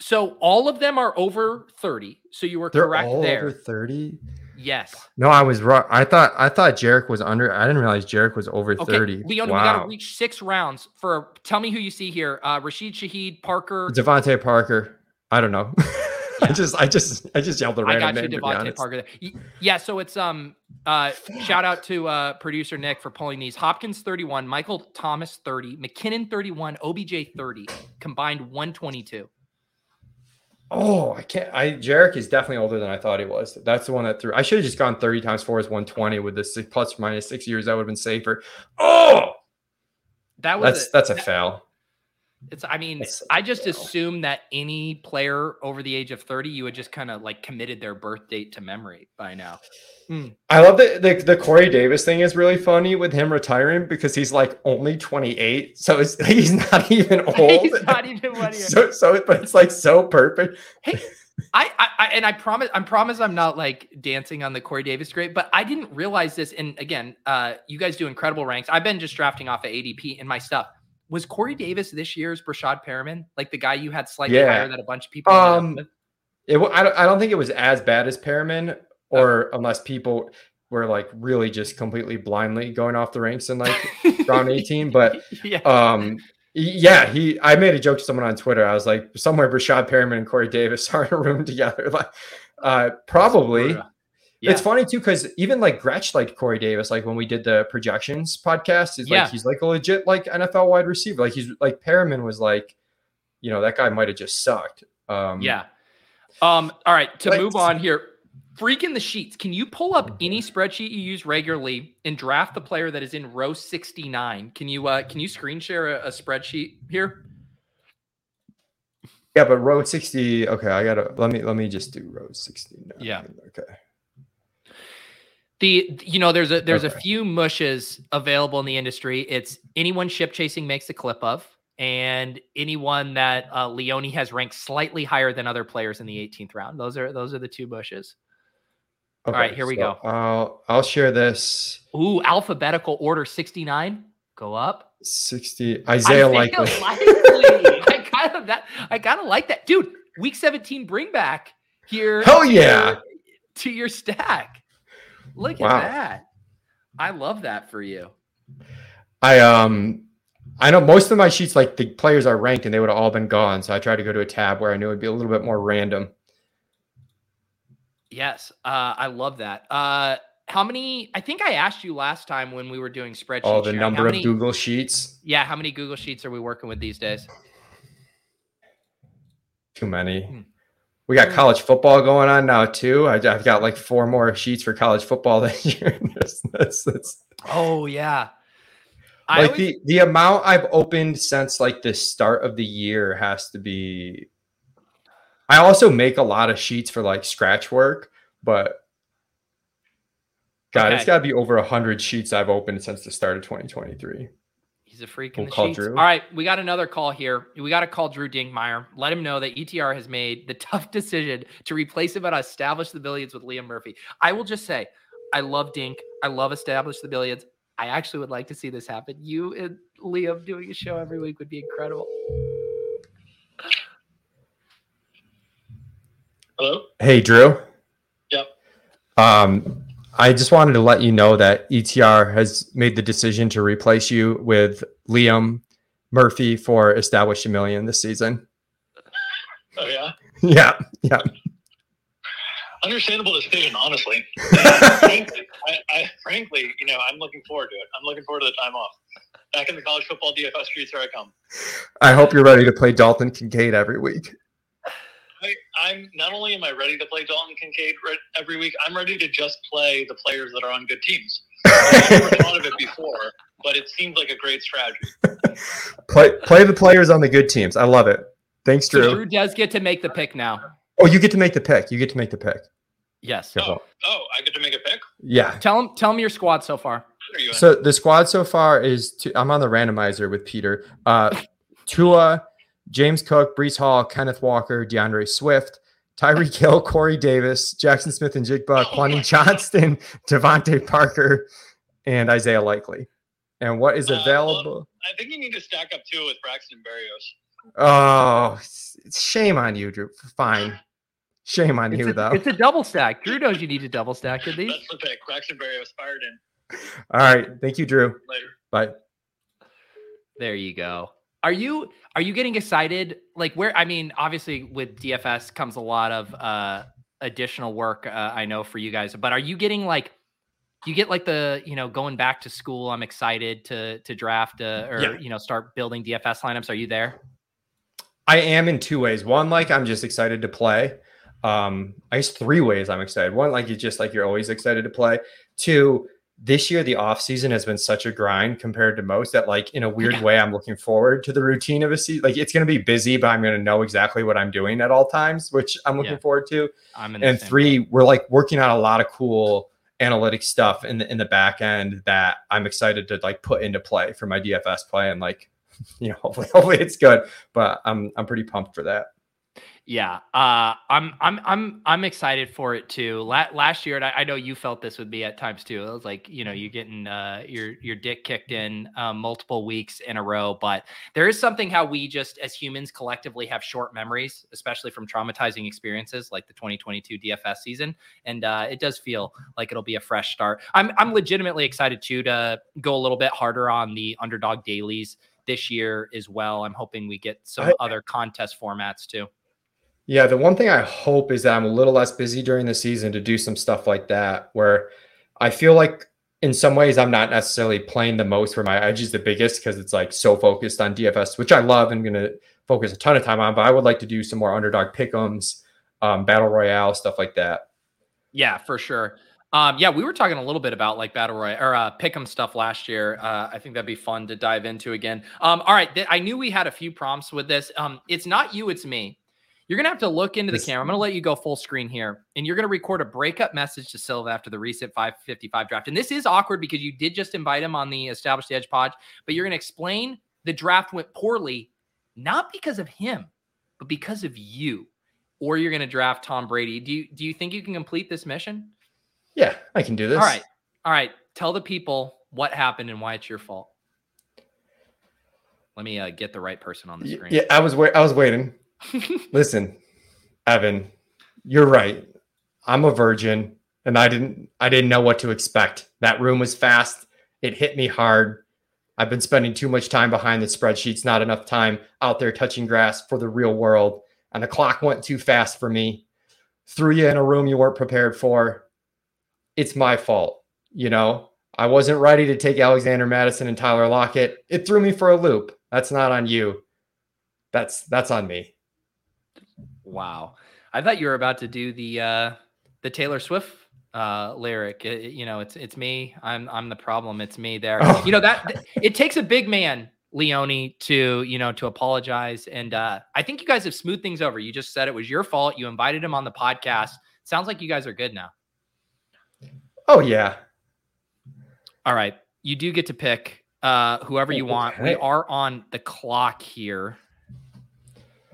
So all of them are over 30. So you were They're correct all there. over 30. Yes. No, I was wrong. I thought I thought Jerick was under. I didn't realize Jerick was over Okay, 30. Leon, we wow. got to reach six rounds for. Tell me who you see here. Uh, Rashid Shaheed, Parker. DeVante Parker. I don't know. [laughs] I just I just I just yelled the I random got you, name be DeVante. Parker. There. Yeah, so it's um uh shout out to uh producer Nick for pulling these. Hopkins 31, Michael Thomas 30, McKinnon 31, OBJ 30, combined 122. Oh, I can't. I Jerick is definitely older than I thought he was. That's the one that threw. I should have just gone 30 times four is 120 with this six, plus or minus six years. That would have been safer. Oh, That was that's a- that's a that- fail. It's I mean, That's I just fail. assumed that any player over the age of 30, you had just kind of like committed their birth date to memory by now. I love that the, the Corey Davis thing is really funny with him retiring because he's like only 28. So it's, [laughs] he's not even [laughs] old. He's not even one [laughs] year. so, so, but it's like so perfect. I, I, I and I promise I promise I'm not like dancing on the Corey Davis grade, but I didn't realize this. And again, uh, you guys do incredible ranks. I've been just drafting off of ADP in my stuff. Was Corey Davis this year's Breshad Perriman, like the guy you had slightly Yeah. higher than a bunch of people? Um? It, I, don't, I don't think it was as bad as Perriman, or unless people were like really just completely blindly going off the ranks in like round [laughs] 18. But yeah, um, yeah, he. I made a joke to someone on Twitter. I was like, somewhere Breshad Perriman and Corey Davis [laughs] are in a room together. Like, uh, probably. Yeah. It's funny too because even like Gretsch liked Corey Davis. Like when we did the projections podcast, is Yeah. like he's like a legit like NFL wide receiver. Like he's like Perriman was like, you know, that guy might have just sucked. Um, Yeah. Um, all right, to Let's- move on here. Freaking the sheets. Can you pull up any spreadsheet you use regularly and draft the player that is in row 69? Can you uh can you screen share a, a spreadsheet here? yeah, but row sixty. Okay, I gotta let me let me just do row sixty. Yeah. Okay. The you know there's a there's a few mushes available in the industry. It's anyone ship chasing makes a clip of. and anyone that uh, Leone has ranked slightly higher than other players in the 18th round. Those are those are the two bushes. All right, here we go. I'll I'll share this. Ooh, alphabetical order 69. Go up. 60 Isaiah Isaiah Likely. [laughs] Likely. I kind of that. I kind of like that, dude. Week 17 bring back here. Hell to yeah. your- To your stack. Look Wow. at that. I love that for you. I um I know most of my sheets like the players are ranked and they would have all been gone. So I tried to go to a tab where I knew it'd be a little bit more random. Yes, uh, I love that. Uh, how many? I think I asked you last time when we were doing spreadsheets. All the sharing, number how of many- Google sheets. Yeah, how many Google Sheets are we working with these days? Too many. We got college football going on now too. I, I've got like four more sheets for college football [laughs] this year. that's, that's, that's Oh yeah. Like always- the the amount I've opened since like the start of the year has to be. I also make a lot of sheets for like scratch work, but God, it's got to be over a hundred sheets I've opened since the start of 2023. He's a freak We'll in the call sheets. Drew. All right, we got another call here. We got to call Drew Dinkmeyer. Let him know that ETR has made the [laughs] tough decision to replace him and establish the billions with Liam Murphy. I will just say, I love Dink. I love establish the billions. I actually would like to see this happen. You and Liam doing a show every week would be incredible. Hello. Hey, Drew. Yep. Um, I just wanted to let you know that ETR has made the decision to replace you with Liam Murphy for Establish a Million this season. [laughs] Oh yeah. yeah, yeah. Understandable decision, honestly. [laughs] frankly, I, I, frankly, you know, I'm looking forward to it. I'm looking forward to the time off. Back in the college football DFS streets, here I come. I hope you're ready to play Dalton Kincaid every week. I, I'm not only am I ready to play Dalton Kincaid re- every week, I'm ready to just play the players that are on good teams. I've never [laughs] thought of it before, but it seems like a great strategy. play play the players on the good teams. I love it. Thanks, So Drew. Drew does get to make the pick now. Oh, you get to make the pick. You get to make the pick. Yes. Careful. Oh, I get to make a pick. Yeah. Tell him. Tell me your squad so far. What are you in? So the squad so far is two, I'm on the randomizer with Peter. Uh, [laughs] Tua, James Cook, Breece Hall, Kenneth Walker, D'Andre Swift, Tyreek Hill, Corey Davis, Jaxon Smith-Njigba, my [laughs] Johnston, DeVante Parker, and Isaiah Likely. And what is Uh, well- available? I think you need to stack up too with Braxton Berrios. Oh, s- shame on you, Drew. Fine. Shame on It's you, a, though. it's a double stack. Drew knows you need to double stack in these. That's the pick. Braxton Berrios fired in All right. Thank you, Drew. later. Bye. There you go. Are you are you getting excited? Like where I mean, obviously with DFS comes a lot of uh additional work uh, I know for you guys, but are you getting like you get like the, you know, going back to school, I'm excited to to draft uh, or Yeah. you know, start building DFS lineups. Are you there? I am in two ways. One, like I'm just excited to play. Um, I guess three ways I'm excited. One, like you just like you're always excited to play. Two, this year the off season has been such a grind compared to most that like in a weird Yeah. way I'm looking forward to the routine of a season. Like it's gonna be busy, but I'm gonna know exactly what I'm doing at all times, which I'm looking Yeah. forward to. I'm in And three, boat. we're like working on a lot of cool analytic stuff in the in the back end that I'm excited to like put into play for my DFS play and like [laughs] you know hopefully hopefully it's good but I'm I'm pretty pumped for that. Yeah, uh, I'm I'm I'm I'm excited for it too. La- last year, and I, I know you felt this would be at times too. It was like you know you're getting uh, your your dick kicked in um, multiple weeks in a row, but there is something how we just as humans collectively have short memories, especially from traumatizing experiences like the 2022 DFS season, and uh, it does feel like it'll be a fresh start. I'm I'm legitimately excited too to go a little bit harder on the underdog dailies this year as well. I'm hoping we get some I- other contest formats too. Yeah, the one thing I hope is that I'm a little less busy during the season to do some stuff like that where I feel like in some ways I'm not necessarily playing the most where my edge is the biggest because it's like so focused on DFS, which I love and gonna focus a ton of time on, but I would like to do some more underdog pick'ems, um, battle royale, stuff like that. Yeah, for sure. Um, yeah, we were talking a little bit about like battle royale or uh, pick'em stuff last year. Uh, I think that'd be fun to dive into again. Um, all right, th- I knew we had a few prompts with this. Um, it's not you, it's me. You're gonna have to look into the camera. I'm gonna let you go full screen here, and you're gonna record a breakup message to Silva after the recent 555 draft. And this is awkward because you did just invite him on the Established Edge pod, but you're gonna explain the draft went poorly, not because of him, but because of you. Or you're going to draft Tom Brady. Do you do you think you can complete this mission? Yeah, I can do this. All right. All right. Tell the people what happened and why it's your fault. Let me uh, get the right person on the screen. Yeah, I was wait. I was waiting. Listen, Evan, you're right. I'm a virgin, and I didn't. I didn't know what to expect. That room was fast. It hit me hard. I've been spending too much time behind the spreadsheets, not enough time out there touching grass for the real world. And the clock went too fast for me. Threw you in a room you weren't prepared for. It's my fault. You know, I wasn't ready to take Alexander Mattison and Tyler Lockett. It threw me for a loop. That's not on you. That's that's on me. Wow. I thought you were about to do the uh the Taylor Swift uh lyric. It- you know, it's it's me. I'm I'm the problem. It's me there. Oh. You know that it takes a big man, Leone, to, you know, to apologize and uh I think you guys have smoothed things over. You just said it was your fault. You invited him on the podcast. Sounds like you guys are good now. Oh yeah. All right. You do get to pick uh whoever you want. We are on the clock here.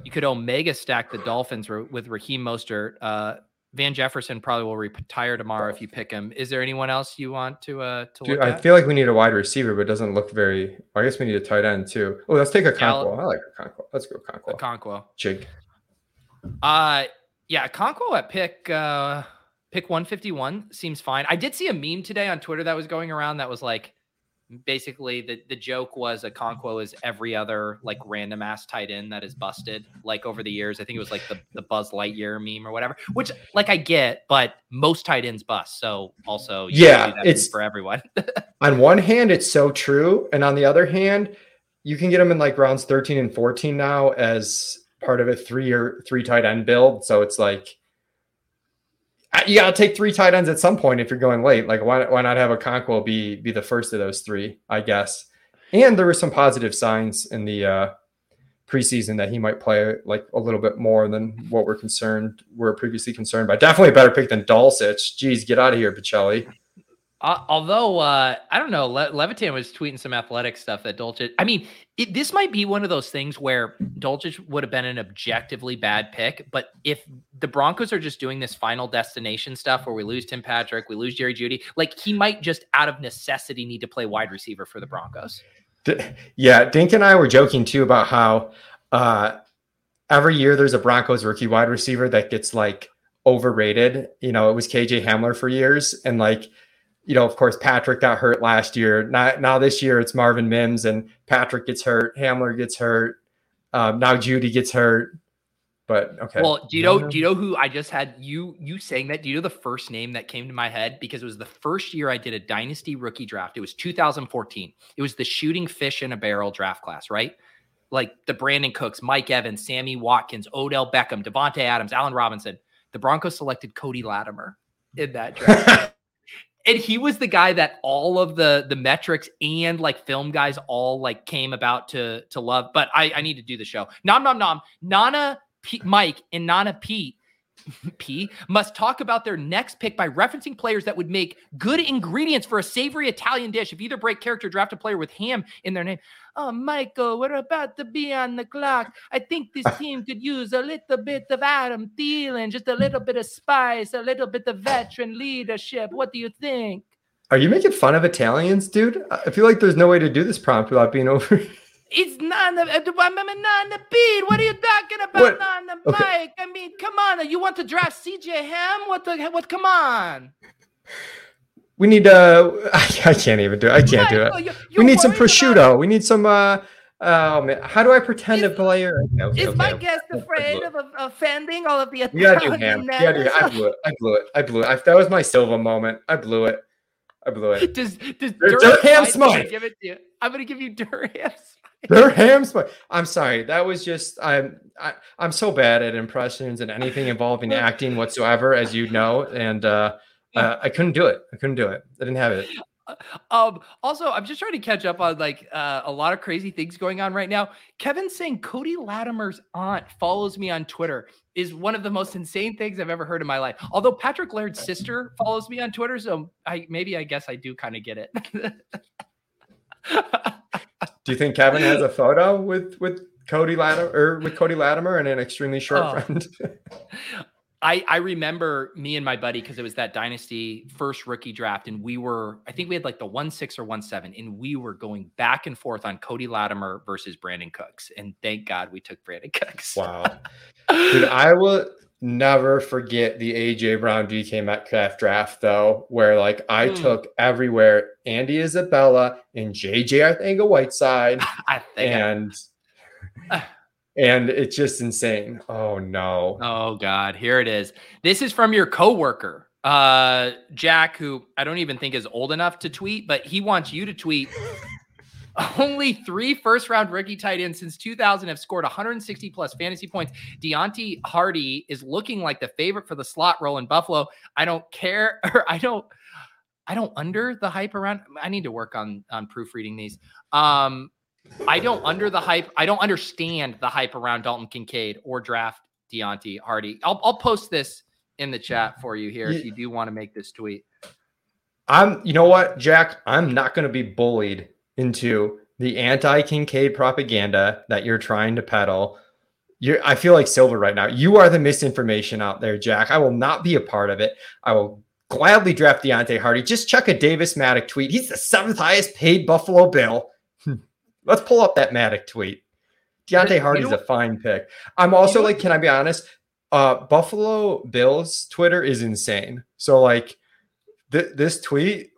You could omega stack the Dolphins with Raheem Mostert. Uh Van Jefferson probably will retire tomorrow if you pick him. Is there anyone else you want to uh to Dude, I feel like we need a wide receiver, but it doesn't look very. I guess we need a tight end too. Oh, let's take a Cal- Okonkwo. I like a Okonkwo. Let's go Okonkwo. Okonkwo. Chig. Uh yeah, Okonkwo at pick uh pick 151 seems fine. I did see a meme today on Twitter that was going around that was like basically the the joke was a Okonkwo is every other like random ass tight end that is busted like over the years. I think it was like the the Buzz Lightyear meme or whatever, which like I get, but most tight ends bust. So also Yeah, it's- for everyone. [laughs] On one hand, it's so true, and on the other hand, you can get them in like rounds thirteen and fourteen now as part of a three or three tight end build. So it's like you got to take three tight ends at some point if you're going late. Like why why not have a Okonkwo be be the first of those three? I guess. And there were some positive signs in the uh, preseason that he might play like a little bit more than what we're concerned we're previously concerned by. Definitely a better pick than Dulcich. Geez, get out of here, Pacelli. Uh, although uh, I don't know, Le- Levitan was tweeting some athletic stuff that Dulcich. I mean, it, this might be one of those things where Dulcich would have been an objectively bad pick, but if the Broncos are just doing this final destination stuff where we lose Tim Patrick, we lose Jerry Jeudy, like he might just out of necessity need to play wide receiver for the Broncos. Yeah, Dink and I were joking too about how uh, every year there's a Broncos rookie wide receiver that gets like overrated. You know, it was KJ Hamler for years, and like, you know, of course Patrick got hurt last year. Now, now this year it's Marvin Mims, and Patrick gets hurt, Hamler gets hurt, um, now Jeudy gets hurt. But okay, Well, do you know? Do you know who I just had you you saying that? Do you know the first name that came to my head because it was the first year I did a dynasty rookie draft. It was 2014. It was the shooting fish in a barrel draft class, right? Like the Brandin Cooks, Mike Evans, Sammy Watkins, Odell Beckham, Davante Adams, Allen Robinson. The Broncos selected Cody Latimer in that draft. [laughs] and he was the guy that all of the the metrics and like film guys all like came about to to love. But I I need to do the show. Nom nom nom. Nana P- Mike and Nana Pete P must talk about their next pick by referencing players that would make good ingredients for a savory Italian dish. If either break character draft a player with ham in their name. Oh, Michael, we're about to be on the clock. I think this [laughs] team could use a little bit of Adam Thielen, just a little bit of spice, a little bit of veteran leadership. What do you think? are you making fun of Italians, dude? I feel like there's no way to do this prompt without being [laughs] over. It's not the I'm not the beat. What are you talking about? What? Not the Okay. mic. I mean, come on. You want to draft CJ Ham? What the what? Come on. we need uh [laughs] I can't even do it. I can't do it. You- we you're need some about- prosciutto. We need some. uh Oh man, how do I pretend Is- to play? Is okay, my guest afraid of of offending all of the We Italian ham. We gotta do, I blew it. I blew it. I blew it. I, that was my Silva moment. I blew it. I blew it. Does does Dur- Durham Durham Smythe- I'm gonna Smythe. give it to you? I'm gonna give you Durham. Smythe. They're ham spy. I'm sorry. That was just I'm I, I'm so bad at impressions and anything involving [laughs] acting whatsoever, as you know, and uh, uh, I couldn't do it. I couldn't do it. I didn't have it. Um, also, I'm just trying to catch up on like uh, a lot of crazy things going on right now. Kevin saying Cody Latimer's aunt follows me on Twitter is one of the most insane things I've ever heard in my life. Although Patrick Laird's sister follows me on Twitter, so I maybe I guess I do kind of get it. [laughs] [laughs] Do you think Kevin has a photo with with Cody Latimer or with Cody Latimer and an extremely short Oh. friend? [laughs] I I remember me and my buddy because it was that dynasty first rookie draft, and we were I think we had like the one six or one seven, and we were going back and forth on Cody Latimer versus Brandin Cooks, and thank God we took Brandin Cooks. wow. [laughs] Dude, I will never forget the AJ Brown DK Metcalf draft though, where like I Hmm. took everywhere Andy Isabella and JJ Arcega-Whiteside [laughs] I think. I- and [laughs] [sighs] and it's just insane. Oh no. oh God, here it is. This is from your coworker, uh, Jack, who I don't even think is old enough to tweet, but he wants you to tweet. [laughs] Only three first round rookie tight ends since 2000 have scored 160 plus fantasy points. Deonte Harty is looking like the favorite for the slot role in Buffalo. I don't care, [laughs] or I don't, I don't under the hype around. I need to work on on proofreading these. Um, I don't under the hype. I don't understand the hype around Dalton Kincaid or draft Deonte Harty. I'll I'll post this in the chat for you here if you do want to make this tweet. I'm you know what, Jack? I'm not gonna be bullied into the anti-Kincaid propaganda that you're trying to peddle. You're I feel like silver right now. You are the misinformation out there, Jack. I will not be a part of it. I will gladly draft Deonte Harty. Just check a Davis Mattek tweet. He's the seventh highest paid Buffalo Bill. Let's pull up that Mattek tweet. Deonte Harty's a fine pick. I'm also like, can I be honest? Uh, Buffalo Bills Twitter is insane. So like, th- this tweet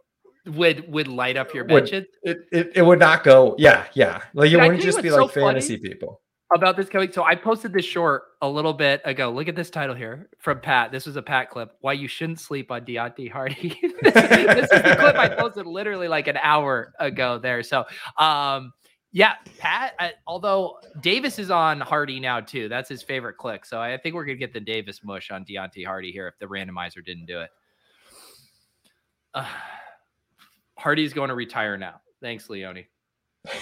Would would light up your Would- it, it, it would not go. Yeah, yeah. Like it Can wouldn't just be like so fantasy people. about this coming. So I posted this short a little bit ago. Look at this title here from Pat. This was a Pat clip. Why you shouldn't sleep on Deonte Harty. [laughs] this, this is the clip I [laughs] posted literally like an hour ago there. So um yeah, Pat. I, although Davis is on Harty now too. That's his favorite click. So I think we're gonna get the Davis mush on Deonte Harty here if the randomizer didn't do it. [sighs] [sighs] Uh, Harty's going to retire now. Thanks, Leone. [laughs]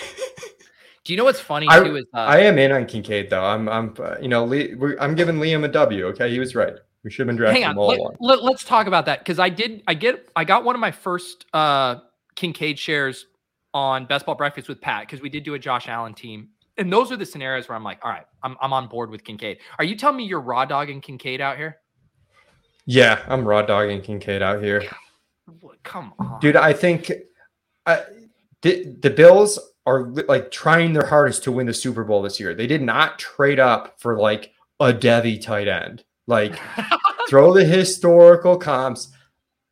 Do you know what's funny I- too? Is uh, I am in on Kincaid though. I'm, I'm, uh, you know, Lee, we're, I'm giving Liam a W. Okay, he was right. We should have been drafting hang him on all let, along. us talk about that because i did i get i got one of my first uh kincaid shares on best ball breakfast with pat because we did do a josh allen team and those are the scenarios where i'm like all right i'm, I'm on board with kincaid are you telling me you're raw dogging kincaid out here Yeah, I'm raw dogging Kincaid out here, What- come on dude. I think uh, the the Bills are like trying their hardest to win the Super Bowl this year. They did not trade up for like a Devi tight end. Like [laughs] throw the historical comps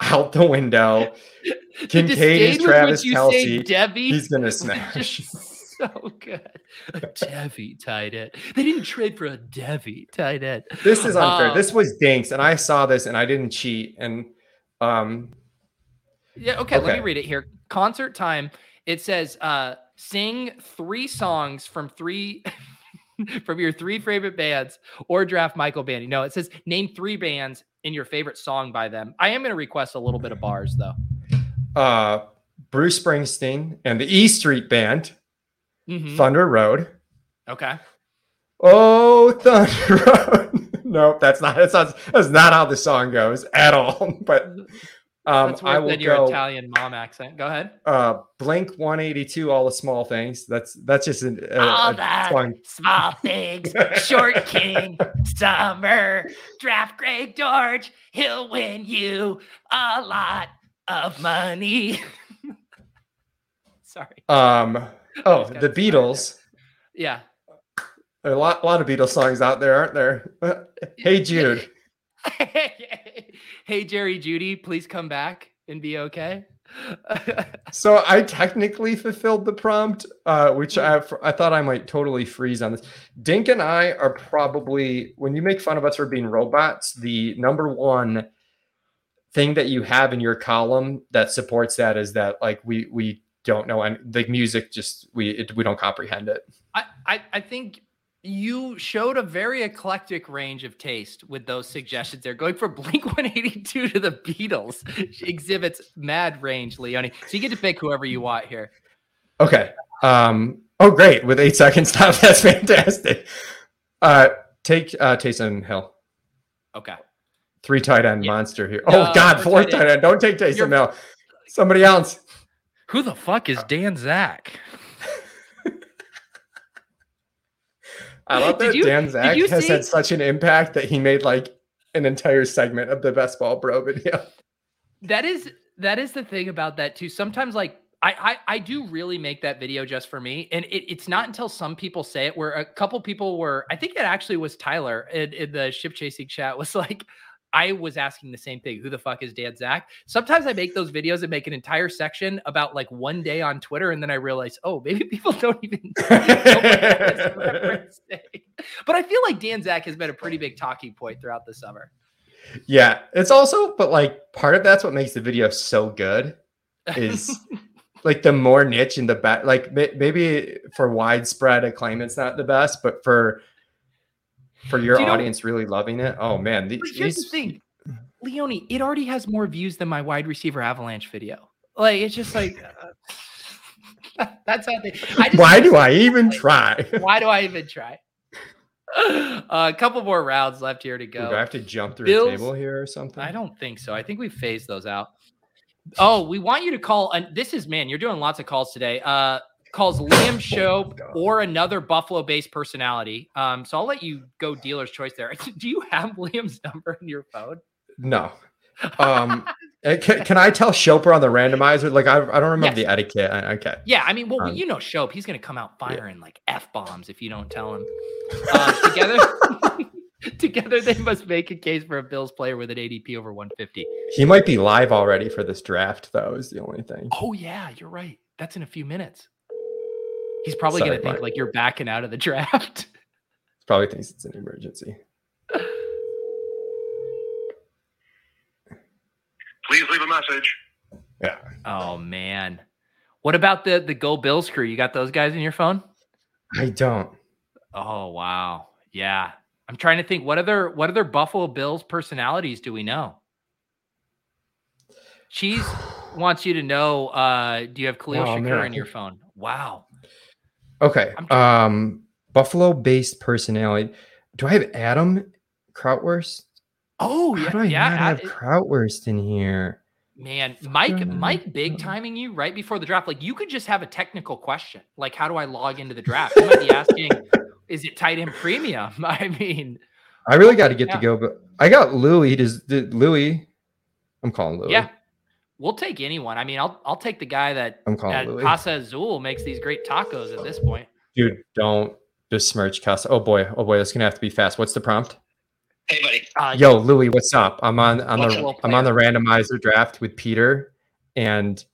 out the window. [laughs] Kincaid is Travis which you say Kelce. Debbie He's gonna [laughs] smash. so good a Debbie tight end they didn't trade for a Devi tight end This is unfair. Um, this was Dinks, and I saw this, and I didn't cheat. And um, Yeah, okay, let me read it here. Concert time. It says uh sing three songs from three [laughs] from your three favorite bands or draft Michael Bandy. No, it says name three bands in your favorite song by them. I am going to request a little bit of bars though. uh, Bruce Springsteen and the E Street Band, Mhm. Thunder Road. Okay. Oh, [laughs] Thunder Road. [laughs] nope, that's not. That's not. That's not how the song goes at all. But um, That's I worse will than your go. Italian mom accent. Go ahead. Uh, Blink 182. All the small things. That's that's just an, a, All a that song. small things. Short King, [laughs] Summer, Draft Greg George. He'll win you a lot of money. [laughs] Sorry. Um. Oh, the Beatles. Yeah. A lot, a lot of Beatles songs out there, aren't there? [laughs] hey Jude. [laughs] hey, Jerry Jeudy, please come back and be okay. [laughs] So I technically fulfilled the prompt, uh, which. I I thought I might totally freeze on this. Dink and I are probably when you make fun of us for being robots, the number one thing that you have in your column that supports that is that like we we don't know and the music just we it, we don't comprehend it. I, I, I think you showed a very eclectic range of taste with those suggestions there. Going from Blink 182 to the Beatles exhibits mad range, Leone. So you get to pick whoever you want here. Okay. Um. Oh, great! With eight seconds left, [laughs] that's fantastic. Uh, take uh Taysom Hill, Okay. three tight end Yeah. monster here. No, oh God, no four tight end. Don't take Taysom You're- Hill. Somebody else. Who the fuck is Dan Zach? I love that you- Dan Zach has see- had such an impact that he made like an entire segment of the best ball bro video. That is that is the thing about that too. Sometimes like I, I I do really make that video just for me, and it, it's not until some people say it. Where a couple people were, I think it actually was Tyler in, in the ship chasing chat was [laughs] like, I was asking the same thing. Who the fuck is Dan Zach? Sometimes I make those videos and make an entire section about like one day on Twitter, and then I realize, oh, maybe [laughs] people don't even. [laughs] know what that is referencing. but I feel like Dan Zach has been a pretty big talking point throughout the summer. Yeah, it's also, but like part of that's what makes the video so good is [laughs] like the more niche and the best. Like maybe for widespread acclaim, it's not the best, but for for your you know- audience really loving it, oh man, But here's these the thing, Leone, it already has more views than my wide receiver avalanche video. Like it's just like uh, [laughs] that's how they. I just Why do I even like, try? Why do I even try? [laughs] Uh, a couple more rounds left here to Do I go. have to jump through Bills- a table here or something? I don't think so. I think we've phased those out. Oh, we want you to call. And this is man, you're doing lots of calls today. Uh, calls Liam Shope God. or another Buffalo-based personality. Um, so I'll let you go dealer's choice there. [laughs] Do you have Liam's number in your phone? No. Um, eh, can, can I tell Shoper on the randomizer? Like I, I don't remember Yes. the etiquette. I- Okay. Yeah, I mean, well, Um, you know, Shope, he's gonna come out firing like f bombs if you don't tell him. Uh, together, [laughs] together they must make a case for a Bills player with an ADP over 150. He might be live already for this draft, though. Is the only thing. Oh yeah, you're right. That's in a few minutes. He's probably Sorry, gonna think Mark. like you're backing out of the [laughs] draft. Probably thinks it's an emergency. Please leave a message. Yeah. Oh man, what about the the Go Bills crew? You got those guys in your phone? I don't. Oh wow, yeah. I'm trying to think. What other what other Buffalo Bills personalities do we know? Cheese [sighs] wants you to know. Uh, do you have Khalil Oh, Shakir I in your phone? Wow. Okay. Um, Buffalo-based personality. Do I have Adam Krautwurst? Oh How yeah, do I yeah. not have uh, Krautwurst in here? Man, Mike, Mike, big timing you right before the draft. Like you could just have a technical question, like how do I log into the draft? You might be asking, [laughs] is it tight end premium? [laughs] I mean, I really got to get Yeah. to go, but I got Louis. Does did Louis? I'm calling Louis. yeah, we'll take anyone. I mean, I'll I'll take the guy that I'm calling at Louis. Casa Azul makes these great tacos at this point. Dude, don't besmirch Casa. Oh boy, oh boy, that's gonna have to be fast. What's the prompt? Hey, buddy. Uh, Yo, Louis, what's up? I'm on on the I'm on the randomizer draft with Peter, and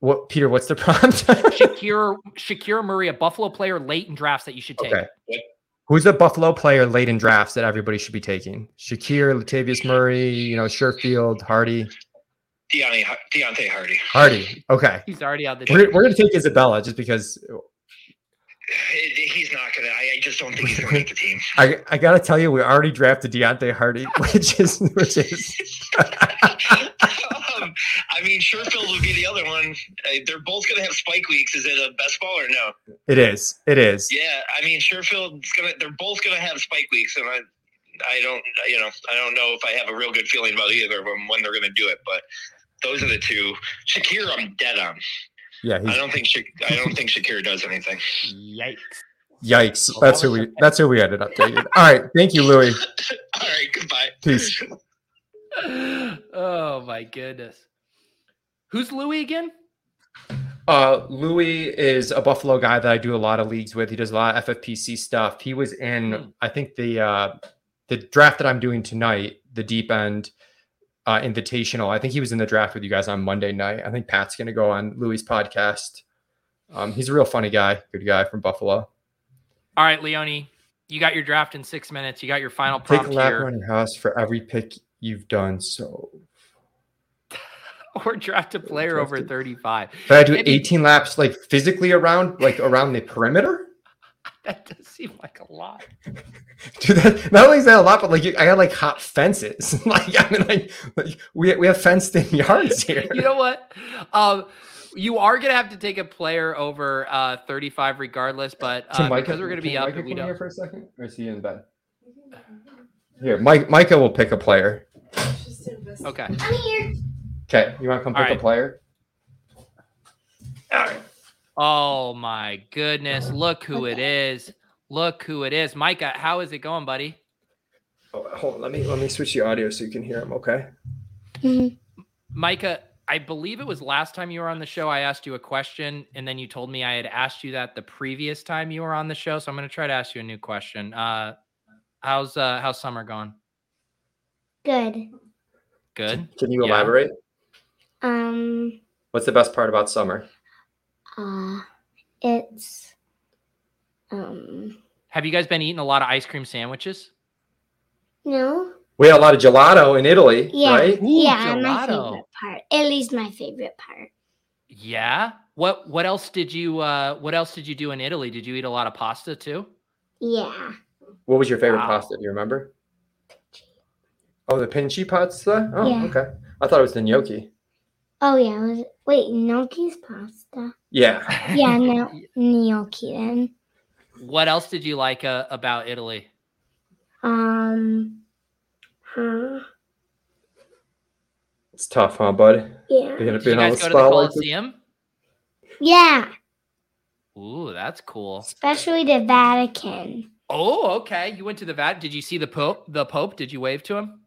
what Peter? What's the [laughs] prompt? Shakir Shakir Murray, a Buffalo player late in drafts that you should take. okay. Who's the Buffalo player late in drafts that everybody should be taking? Shakir, Latavius Murray, you know, Sherfield, Harty, Deonte, Deonte Harty. Harty. Okay, He's already out the we're, we're gonna take Isabella just because He's not gonna. I, I just don't think he's gonna make the team. [laughs] I I gotta tell you, we already drafted Deonte Harty, [laughs] which is which is [laughs] um, I mean, Sherfield would be the other one. Uh, they're both gonna have spike weeks. Is it a best ball or no? it is it is. Yeah, I mean, Sherfield's gonna. They're both gonna have spike weeks, and I, I don't, you know, I don't know if I have a real good feeling about either of them when they're gonna do it. But those are the two. Shakir, I'm dead on. Yeah, I don't think Sha- I don't think Shakir does anything. Yikes. yikes. That's who we that's who we ended up taking. All right, thank you, Louis. [laughs] All right, goodbye. Peace. [laughs] oh my goodness. Who's Louis again? Uh, Louis is a Buffalo guy that I do a lot of leagues with. He does a lot of FFPC stuff. He was in, Hmm. I think the uh, the draft that I'm doing tonight, the deep end uh, invitational. I think he was in the draft with you guys on Monday night. I think Pat's gonna go on Louis' podcast. Um, he's a real funny guy, good guy from Buffalo. All right, Leone, you got your draft in six minutes. You got your final Take a prompt lap here. around your house for every pick you've done. So [laughs] or draft a player over Drafted. 35. But I do Maybe- 18 laps like physically around like around the perimeter. [laughs] That does seem like a lot. [laughs] Dude, that, not only is that a lot, but like you, I got like hot fences. [laughs] like I mean, like, like we we have fenced in yards here. You know what? Um, you are gonna have to take a player over uh 35 regardless, but uh, Micah- because we're gonna be up Micah we come here don't. for a second, or is he in bed? Here, Mike. Micah will pick a player. Okay. I'm here. Okay, you want to come All pick right. a player? Oh my goodness! [laughs] Look who it is. look who it is. Micah, how is it going, buddy? Oh, hold on, let me let me switch the audio so you can hear him. Okay. Micah, I believe it was last time you were on the show. I asked you a question, and then you told me I had asked you that the previous time you were on the show. So I'm going to try to ask you a new question. Uh, how's uh, how's summer going? Good. Good. Can you Yeah. elaborate? Um, What's the best part about summer? Uh, it's, um, Have you guys been eating a lot of ice cream sandwiches? no. We had a lot of gelato in Italy, Yeah. right? Ooh, yeah, my favorite part. At least my favorite part. Yeah. What What else did you uh, What else did you do in Italy? Did you eat a lot of pasta too? Yeah. What was your favorite Wow. pasta? Do you remember? Oh, the pinchi pasta. Oh, Yeah. okay. I thought it was the gnocchi. Oh, yeah. it Was wait, gnocchi's pasta? Yeah. Yeah, [laughs] no, gnocchi then. What else did you like uh, about Italy? Um, huh? It's tough, huh, bud? Yeah. Being, Did you being on the guys go to the spot like? Colosseum? Yeah. Ooh, that's cool. Especially the Vatican. Oh, okay. You went to the Vat. Did you see the Pope? The Pope? Did you wave to him?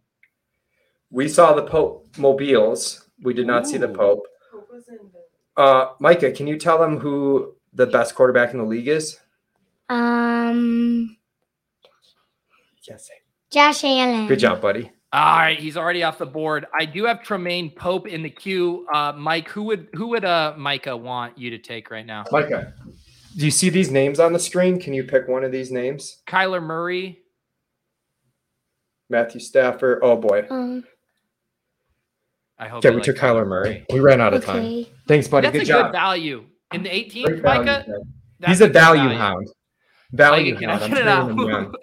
We saw the Pope mobiles. We did not see the Ooh. Pope. Uh, Micah, can you tell them who the best quarterback in the league is? Um, Yes. Josh Allen. Good job, buddy. All right, he's already off the board. I do have Tremaine Pope in the queue. Uh, Mike, who would who would uh Micah want you to take right now? Micah, do you see these names on the screen? Can you pick one of these names? Kyler Murray. Matthew Stafford. Oh boy. Um, I hope. Okay, we like took Kyler Murray. We ran out of time. Thanks, buddy. That's good a job. good value in the 18th, Great Micah. He's a good value hound. Value Micah, can I hound. I'm get it turning him down.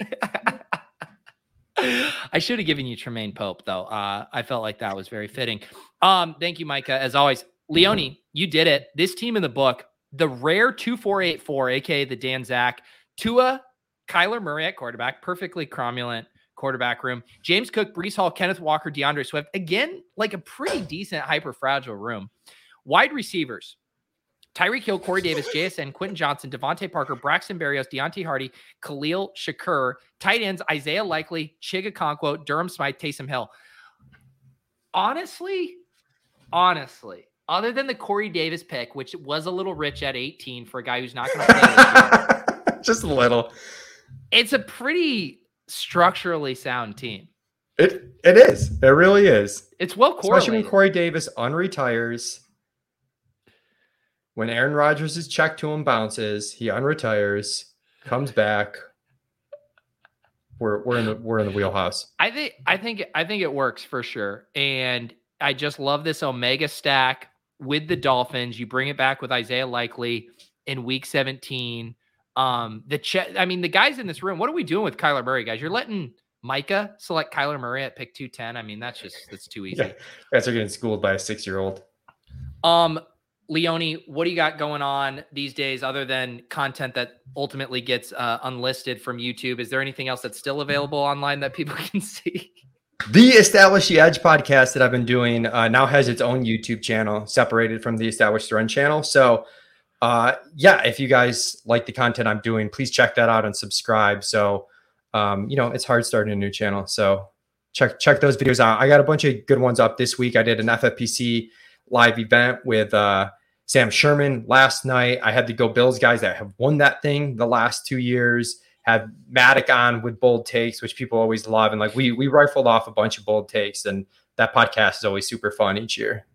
out? [laughs] I should have given you Tremaine Pope though. Uh, I felt like that was very fitting. Um, thank you, Micah. As always, Leone, you did it. This team in the book, the rare two four eight four, aka the Dan Zach, Tua, Kyler Murray at quarterback, perfectly cromulent quarterback room. James Cook, Breece Hall, Kenneth Walker, D'Andre Swift. Again, like a pretty decent, hyper fragile room. Wide receivers. Tyreek Hill, Corey Davis, JSN, Quentin Johnston, DeVante Parker, Braxton Berrios, Deonte Harty, Khalil Shakir, tight ends, Isaiah Likely, Chig Okonkwo, Durham Smythe, Taysom Hill. Honestly, honestly, other than the Corey Davis pick, which was a little rich at 18 for a guy who's not going to play [laughs] Just a little. it's a pretty structurally sound team. It it is. It really is. It's well Especially when. Corey Davis unretires. When Aaron Rodgers' check to him bounces, he unretires, comes back. We're we're in the we're in the wheelhouse. I think I think I think it works for sure. And I just love this Omega stack with the Dolphins. You bring it back with Isaiah Likely in week 17. Um, the che- I mean, the guys in this room, what are we doing with Kyler Murray, guys? You're letting Micah select Kyler Murray at pick 210. I mean, that's just that's too [laughs] easy. Yeah. Guys are getting schooled by a six year old. Um, Leone, what do you got going on these days other than content that ultimately gets uh, unlisted from YouTube? Is there anything else that's still available online that people [laughs] can see? The Establish the Edge podcast that I've been doing uh, now has its own YouTube channel separated from the Established the Run channel. So, uh, yeah, if you guys like the content I'm doing, please check that out and subscribe. So, um, you know, it's hard starting a new channel. So, check check those videos out. I got a bunch of good ones up this week. I did an FFPC live event with uh, Sam Sherman last night. I had the Go Bills guys that have won that thing the last two years. Had Mattek on with bold takes, which people always love, and like we we rifled off a bunch of bold takes, and that podcast is always super fun each year.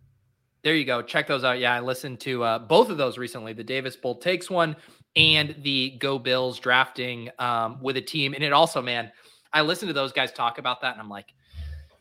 There you go. Check those out. Yeah, I listened to uh, both of those recently the Davis Bold Takes one and the Go Bills drafting um, with a team. And it also, man, I listened to those guys talk about that and I'm like,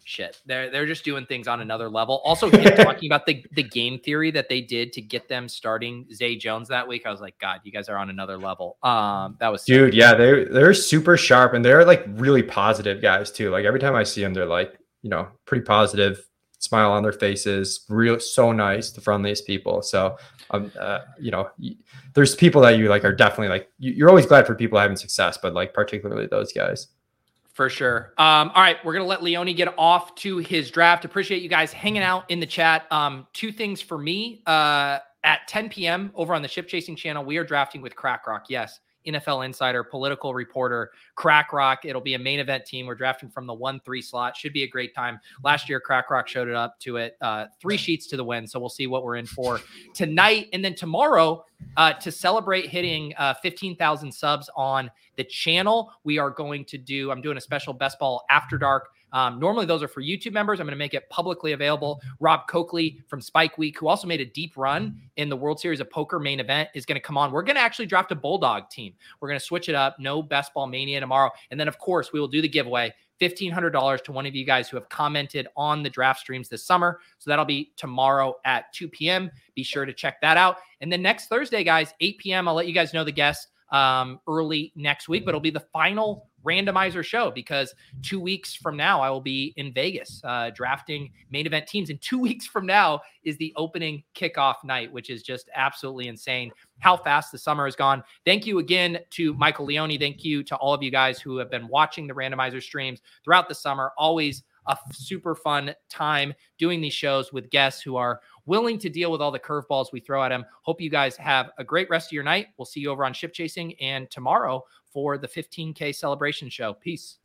shit, they're, they're just doing things on another level. Also, [laughs] talking about the, the game theory that they did to get them starting Zay Jones that week. I was like, God, you guys are on another level. Um, that was sick. Dude, yeah, they're they're super sharp and they're like really positive guys too. Like every time I see them, they're like, you know, pretty positive, smile on their faces, real so nice, the friendliest people. So, um, uh, you know, there's people that you like are definitely like you- you're always glad for people having success, but like particularly those guys. For sure. Um, all right, we're gonna let Leone get off to his draft. Appreciate you guys hanging out in the chat. Um, two things for me. Uh, at 10 p.m. over on the Ship Chasing channel, we are drafting with Crack Rock. Yes, NFL insider, political reporter, Crack Rock. It'll be a main event team. We're drafting from the one three slot. Should be a great time. Last year, Crack Rock showed it up to it. Uh, three sheets to the win. So we'll see what we're in for tonight. And then tomorrow, uh, to celebrate hitting uh, 15,000 subs on the channel, we are going to do, I'm doing a special best ball after dark um, normally, those are for YouTube members. I'm going to make it publicly available. Rob Coakley from Spike Week, who also made a deep run in the World Series of Poker main event, is going to come on. We're going to actually draft a Bulldog team. We're going to switch it up. No Best Ball Mania tomorrow. And then, of course, we will do the giveaway. $1,500 to one of you guys who have commented on the draft streams this summer. So that'll be tomorrow at 2 p.m. Be sure to check that out. And then next Thursday, guys, 8 p.m., I'll let you guys know the guest um, early next week, but it'll be the final randomizer show because two weeks from now I will be in Vegas uh, drafting main event teams, and two [laughs] weeks from now is the opening kickoff night, which is just absolutely insane. How fast the summer has gone. Thank you again to Michael Leone. Thank you to all of you guys who have been watching the randomizer streams throughout the summer. Always a super fun time doing these shows with guests who are willing to deal with all the curveballs we throw at them. Hope you guys have a great rest of your night. We'll see you over on Ship Chasing and tomorrow for the 15K celebration show. Peace.